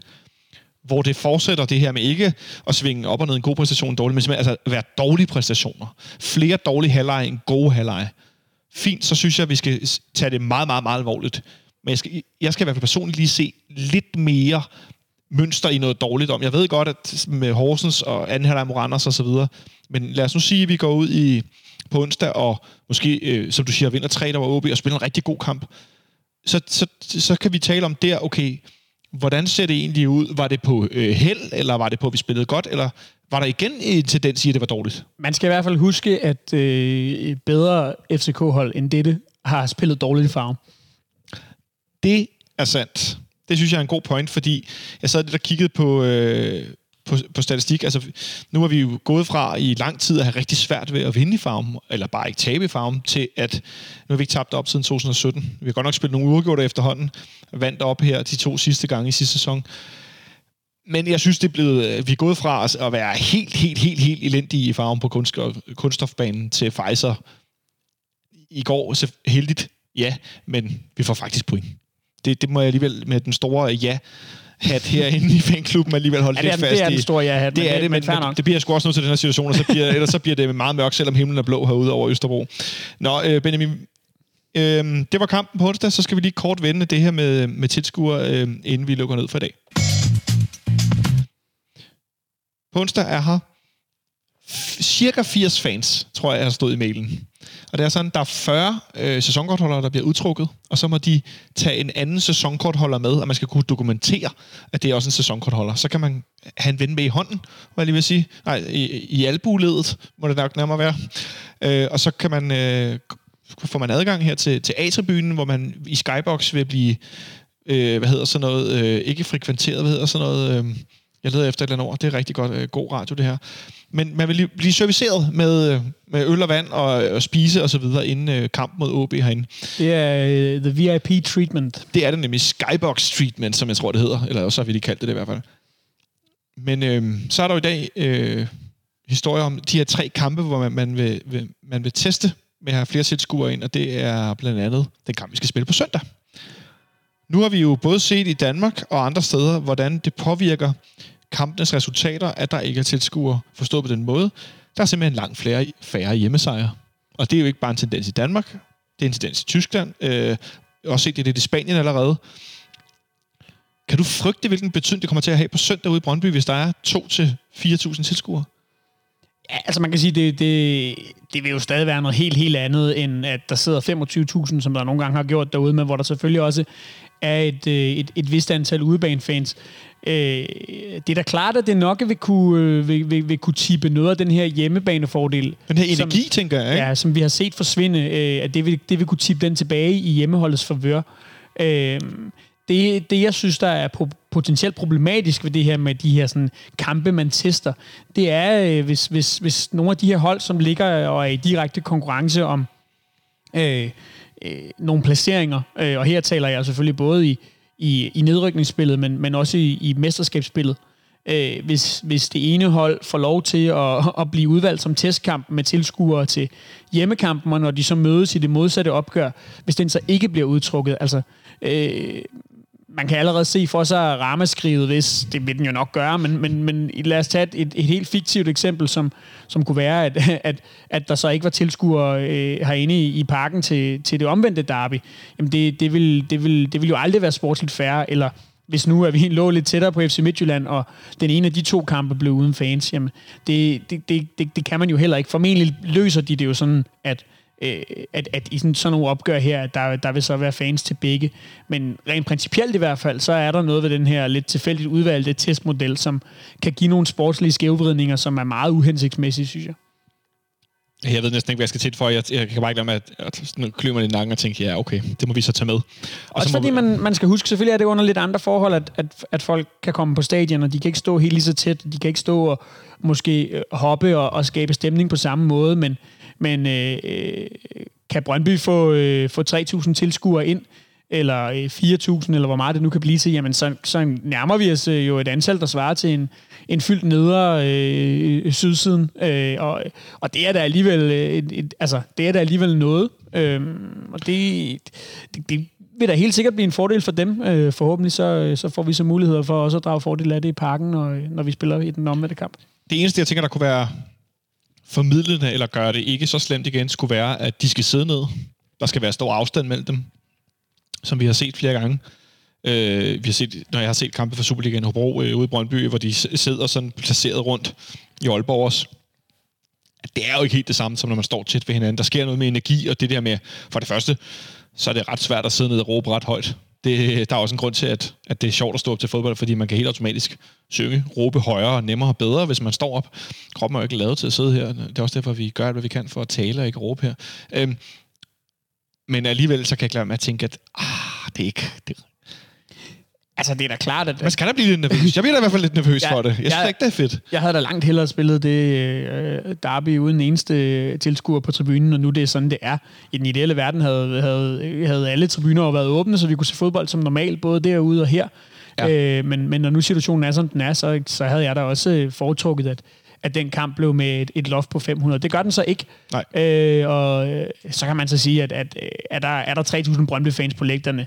hvor det fortsætter det her med ikke at svinge op og ned en god præstation dårlig, men simpelthen altså være dårlige præstationer. Flere dårlige halvleje end gode halvleje. Fint, så synes jeg, at vi skal tage det meget, meget, meget alvorligt. Men jeg skal, jeg skal i hvert fald personligt lige se lidt mere mønster i noget dårligt om. Jeg ved godt, at med Horsens og anden halvleg Moranders og så videre, men lad os nu sige, at vi går ud i på onsdag og måske, øh, som du siger, vinder tre, der var OB og spiller en rigtig god kamp så, så, så kan vi tale om der, okay, hvordan ser det egentlig ud? Var det på øh, held, eller var det på, at vi spillede godt, eller var der igen en tendens i, at det var dårligt? Man skal i hvert fald huske, at øh, bedre FCK-hold end dette har spillet dårligt i farve. Det er sandt. Det synes jeg er en god point, fordi jeg sad lidt og kiggede på, øh, på, på statistik. Altså, nu er vi jo gået fra i lang tid at have rigtig svært ved at vinde i farm, eller bare ikke tabe i farm, til at nu har vi ikke tabt op siden 2017. Vi har godt nok spillet nogle uafgjorte efterhånden, vandt op her de to sidste gange i sidste sæson. Men jeg synes, det er blevet, øh, vi er gået fra at være helt, helt, helt, helt elendige i farven på kunststof, kunststofbanen til Pfizer i går. Så heldigt, ja, men vi får faktisk point. Det, det må jeg alligevel med den store ja hat herinde i fanklubben alligevel holde ja, lidt fast i. Det er den store ja-hat. Det er det, men, men, det bliver sgu også nødt til den her situation, og så bliver, ellers så bliver det meget mørkt, selvom himlen er blå herude over Østerbro. Nå, øh, Benjamin, øh, det var kampen på onsdag, så skal vi lige kort vende det her med, med tilskuere, øh, inden vi lukker ned for i dag. På onsdag er her cirka 80 fans, tror jeg, jeg har stået i mailen. Og det er sådan, der er 40 øh, sæsonkortholdere, der bliver udtrukket, og så må de tage en anden sæsonkortholder med, og man skal kunne dokumentere, at det er også en sæsonkortholder. Så kan man have en ven med i hånden, hvad jeg lige vil sige. Nej, i, i albuledet må det nok nærmere være. Øh, og så kan man, øh, får man adgang her til, til A-tribunen, hvor man i Skybox vil blive, øh, hvad hedder sådan noget, øh, ikke frekventeret, hvad hedder sådan noget... Øh, jeg leder efter et eller andet ord. Det er rigtig godt. Øh, god radio, det her. Men man vil blive serviceret med, øh, med øl og vand og, og spise og så videre inden øh, kamp mod OB herinde. Det er uh, the VIP treatment. Det er det nemlig. Skybox treatment, som jeg tror, det hedder. Eller så har vi lige kaldt det det i hvert fald. Men øh, så er der jo i dag øh, historier om de her tre kampe, hvor man, man, vil, vil, man vil teste med at have flere tilskuere ind, og det er blandt andet den kamp, vi skal spille på søndag. Nu har vi jo både set i Danmark og andre steder, hvordan det påvirker kampenes resultater, at der ikke er tilskuere forstået på den måde. Der er simpelthen langt flere, færre hjemmesejre. Og det er jo ikke bare en tendens i Danmark, det er en tendens i Tyskland. Øh, også set det lidt i Spanien allerede. Kan du frygte, hvilken betydning det kommer til at have på søndag ude i Brøndby, hvis der er 2-4.000 tilskuere? Ja, altså man kan sige, det, det, det vil jo stadig være noget helt, helt andet, end at der sidder 25.000, som der nogle gange har gjort derude, men hvor der selvfølgelig også er et, øh, et, et vist antal udebanefans. Øh, det er da klart, at det nok vil kunne, øh, vil, vil, vil kunne tippe noget af den her hjemmebanefordel. Den her energi, som, tænker jeg, ikke? Ja, som vi har set forsvinde, øh, at det vil, det vil kunne tippe den tilbage i hjemmeholdets favør. Øh, det, det, jeg synes, der er potentielt problematisk ved det her med de her sådan, kampe, man tester, det er, øh, hvis, hvis, hvis nogle af de her hold, som ligger og er i direkte konkurrence om øh, øh, nogle placeringer, øh, og her taler jeg selvfølgelig både i, i, i nedrykningsspillet, men, men også i, i mesterskabsspillet, øh, hvis, hvis det ene hold får lov til at, at blive udvalgt som testkamp med tilskuere til hjemmekampen, og når de så mødes i det modsatte opgør, hvis den så ikke bliver udtrukket. Altså, øh, man kan allerede se for sig rammeskrivet, hvis det vil den jo nok gøre, men, men, men lad os tage et, et helt fiktivt eksempel, som, som kunne være, at, at, at der så ikke var tilskuere øh, herinde i, i parken til, til det omvendte derby. Jamen det, det, vil, det, vil, det vil jo aldrig være sportsligt færre, eller hvis nu er vi lå lidt tættere på FC Midtjylland, og den ene af de to kampe blev uden fans, jamen det, det, det, det, det kan man jo heller ikke. Formentlig løser de det jo sådan, at øh, at, at i sådan, sådan nogle opgør her, der, der vil så være fans til begge. Men rent principielt i hvert fald, så er der noget ved den her lidt tilfældigt udvalgte testmodel, som kan give nogle sportslige skævvridninger, som er meget uhensigtsmæssige, synes jeg. Jeg ved næsten ikke, hvad jeg skal til for. Jeg, jeg kan bare ikke lade med at, at klø mig i nakken og tænke, ja, okay, det må vi så tage med. Og Også så fordi vi, man, man skal huske, selvfølgelig er det under lidt andre forhold, at, at, at folk kan komme på stadion, og de kan ikke stå helt lige så tæt, de kan ikke stå og måske øh, hoppe og, og skabe stemning på samme måde, men, men øh, øh, kan Brøndby få, øh, få 3.000 tilskuere ind, eller øh, 4.000, eller hvor meget det nu kan blive til, jamen så, så nærmer vi os øh, jo et antal, der svarer til en, en fyldt nedre øh, øh sydsiden. Øh, og, og det er da alligevel, øh, et, et, altså, det er da alligevel noget. Øh, og det, det, det vil da helt sikkert blive en fordel for dem. Øh, forhåbentlig så, øh, så får vi så muligheder for også at drage fordel af det i parken, når, når vi spiller i den omvendte kamp. det eneste, jeg tænker, der kunne være formidlende, eller gøre det ikke så slemt igen, skulle være, at de skal sidde ned. Der skal være stor afstand mellem dem, som vi har set flere gange. Øh, vi har set, når jeg har set kampe for Superligaen Hobro øh, ude i Brøndby, hvor de sidder sådan placeret rundt i Aalborg også. Det er jo ikke helt det samme, som når man står tæt ved hinanden. Der sker noget med energi, og det der med, for det første, så er det ret svært at sidde ned og råbe ret højt. Det, der er også en grund til, at, at det er sjovt at stå op til fodbold, fordi man kan helt automatisk synge, råbe højere, nemmere og bedre, hvis man står op. Kroppen er jo ikke lavet til at sidde her. Det er også derfor, vi gør alt, hvad vi kan for at tale og ikke råbe her. Øhm, men alligevel så kan jeg glemme at tænke, at ah, det er ikke... Det, Altså, det er da klart, at... man skal da blive lidt nervøs. Jeg bliver da i hvert fald lidt nervøs Ja, for det. Jeg synes ikke, det er fedt. Jeg havde da langt hellere spillet det øh, derby uden eneste tilskuer på tribunen, og nu det er sådan, det er. I den ideelle verden havde, havde, havde alle tribuner jo været åbne, så vi kunne se fodbold som normalt, både derude og her. Ja. Øh, men, men når nu situationen er, som den er, så, så havde jeg da også øh, foretrukket, at, at den kamp blev med et, et loft på 500. Det gør den så ikke. Nej. Øh, og øh, så kan man så sige, at, at øh, er der, er der 3.000 Brøndby-fans på lægterne,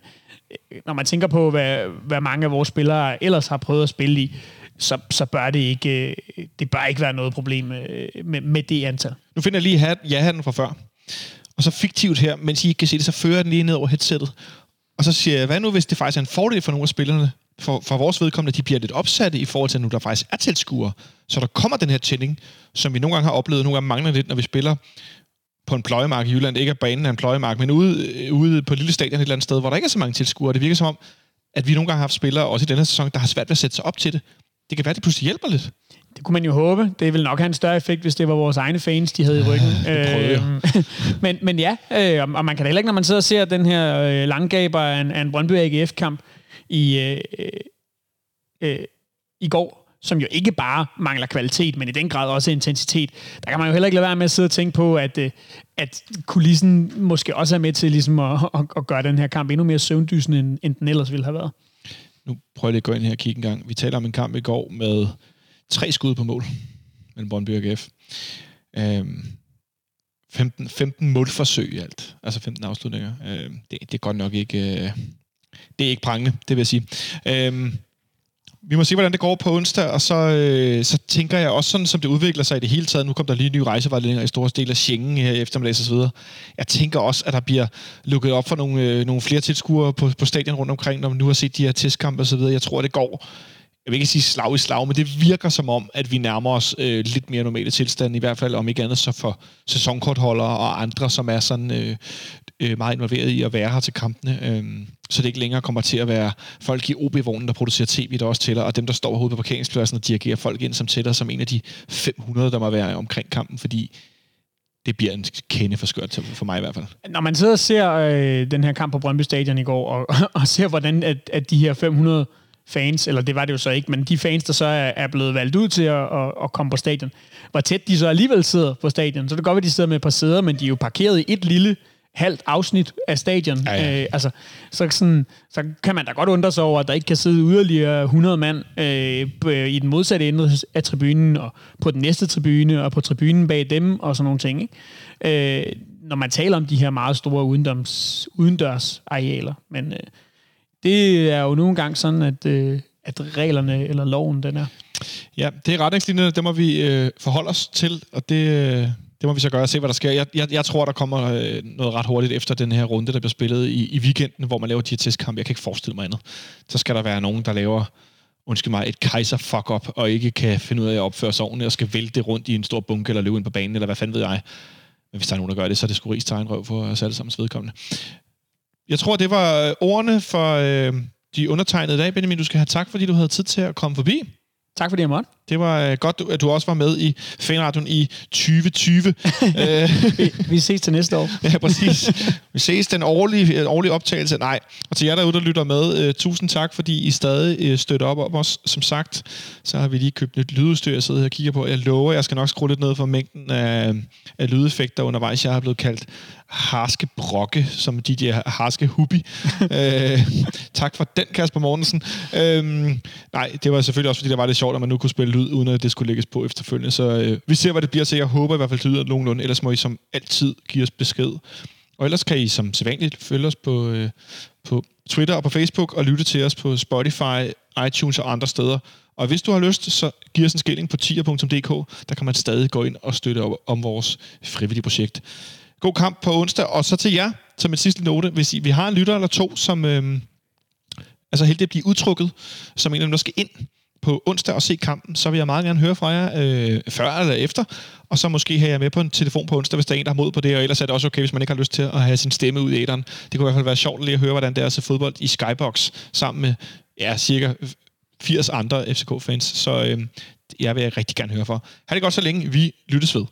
når man tænker på, hvad, hvad mange af vores spillere ellers har prøvet at spille i, så, så bør det ikke, øh, det bør ikke være noget problem øh, med, med det antal. Nu finder jeg lige hat, ja-hatten fra før. Og så fiktivt her, mens I ikke kan se det, så fører jeg den lige ned over headsettet. Og så siger jeg, hvad nu hvis det faktisk er en fordel for nogle af spillerne, for, for vores vedkommende, at de bliver lidt opsatte i forhold til, at nu der faktisk er tilskuere. Så der kommer den her tænding, som vi nogle gange har oplevet, nogle gange mangler lidt, når vi spiller på en pløjemark i Jylland. Ikke at banen er en pløjemark, men ude, øh, ude på lille stadion et eller andet sted, hvor der ikke er så mange tilskuere. Det virker som om, at vi nogle gange har haft spillere, også i denne sæson, der har svært ved at sætte sig op til det. Det kan være, at det pludselig hjælper lidt. Det kunne man jo håbe. Det ville nok have en større effekt, hvis det var vores egne fans, de havde i ryggen. jeg. Øhm, men, men ja, øh, og- og man kan da heller ikke, når man sidder og ser den her øh, langgaber af en, af en Brøndby AGF-kamp i, øh, øh, i går, som jo ikke bare mangler kvalitet, men i den grad også intensitet. Der kan man jo heller ikke lade være med at sidde og tænke på, at, øh, at kulissen måske også er med til ligesom at, at, at gøre den her kamp endnu mere søvndysende, end, end den ellers ville have været. Nu prøver jeg lige at gå ind her og kigge en gang. Vi taler om en kamp i går med tre skud på mål mellem Brøndby og GF. Øhm, 15, 15 målforsøg i alt. Altså 15 afslutninger. Øhm, det, det er godt nok ikke... Øh, det er ikke prangende, det vil jeg sige. Øhm, vi må se, hvordan det går på onsdag, og så, øh, så tænker jeg også sådan, som det udvikler sig i det hele taget. Nu kom der lige nye rejsevejledninger i store dele af Schengen her i eftermiddags osv. videre. Jeg tænker også, at der bliver lukket op for nogle, øh, nogle flere tilskuere på, på stadion rundt omkring, når man nu har set de her testkampe og så videre. Jeg tror, det går jeg vil ikke sige slag i slag, men det virker som om, at vi nærmer os øh, lidt mere normale tilstande, i hvert fald om ikke andet så for sæsonkortholdere og andre, som er sådan øh, øh, meget involveret i at være her til kampene. Øh, så det ikke længere kommer til at være folk i OB-vognen, der producerer tv, der også tæller, og dem, der står herude på parkeringspladsen og dirigerer folk ind, som tæller som en af de 500, der må være omkring kampen, fordi det bliver en kende for skørt til- for mig i hvert fald. Når man sidder og ser øh, den her kamp på Brøndby Stadion i går, og, og ser, hvordan at, at de her 500 fans, eller det var det jo så ikke, men de fans, der så er, er blevet valgt ud til at, at, at komme på stadion, hvor tæt de så alligevel sidder på stadion. Så det kan godt være, de sidder med et par sæder, men de er jo parkeret i et lille halvt afsnit af stadion. Ja, ja. Øh, altså, så, sådan, så kan man da godt undre sig over, at der ikke kan sidde yderligere 100 mand øh, i den modsatte ende af tribunen, og på den næste tribune, og på tribunen bag dem, og sådan nogle ting. Ikke? Øh, når man taler om de her meget store udendørs, udendørs arealer. Men øh, det er jo nogle gange sådan, at, øh, at reglerne eller loven, den er. Ja, det er retningslinjerne, det må vi øh, forholde os til, og det, øh, det må vi så gøre og se, hvad der sker. Jeg, jeg, jeg tror, der kommer øh, noget ret hurtigt efter den her runde, der bliver spillet i, i weekenden, hvor man laver de her testkampe. Jeg kan ikke forestille mig andet. Så skal der være nogen, der laver undskyld mig, et kejser fuck up og ikke kan finde ud af at opføre sig ordentligt, og skal vælte rundt i en stor bunke, eller løbe ind på banen, eller hvad fanden ved jeg. Men hvis der er nogen, der gør det, så er det sgu rigs røv for os alle sammen vedkommende. Jeg tror, det var øh, ordene for øh, de undertegnede i dag, Benjamin. Du skal have tak, fordi du havde tid til at komme forbi. Tak fordi jeg måtte. Det var øh, godt, at du også var med i Fanradion i 2020. øh, Vi, vi ses til næste år. ja, præcis. Vi ses den årlige, øh, årlige optagelse. Nej. Og til jer derude, der lytter med, øh, tusind tak, fordi I stadig øh, støtter op om os. Som sagt, så har vi lige købt nyt lydudstyr, jeg sidder her og kigger på. Jeg lover, jeg skal nok skrue lidt ned for mængden af, af lydeffekter undervejs. Jeg har blevet kaldt harske brokke, som DJ harske hubi. øh, tak for den, Kasper Mortensen. Øhm, nej, det var selvfølgelig også, fordi det var lidt sjovt, at man nu kunne spille lyd, uden at det skulle lægges på efterfølgende. Så øh, vi ser, hvad det bliver, så jeg håber i hvert fald, det lyder nogenlunde. Ellers må I som altid give os besked. Og ellers kan I som sædvanligt følge os på, øh, på Twitter og på Facebook, og lytte til os på Spotify, iTunes og andre steder. Og hvis du har lyst, så giv os en skilling på tier.dk. Der kan man stadig gå ind og støtte op om vores frivillige projekt. God kamp på onsdag, og så til jer, som en sidste note, hvis I, vi har en lytter eller to, som øh, altså heldig at blive udtrukket, som en af dem, der skal ind på onsdag og se kampen, så vil jeg meget gerne høre fra jer øh, før eller efter, og så måske have jer med på en telefon på onsdag, hvis der er en, der har mod på det, og ellers er det også okay, hvis man ikke har lyst til at have sin stemme ud i æderen. Det kunne i hvert fald være sjovt lige at høre, hvordan det er at se fodbold i Skybox sammen med ja, cirka 80 andre FCK-fans, så øh, jeg vil rigtig gerne høre fra. Ha' det godt så længe. Vi lyttes ved.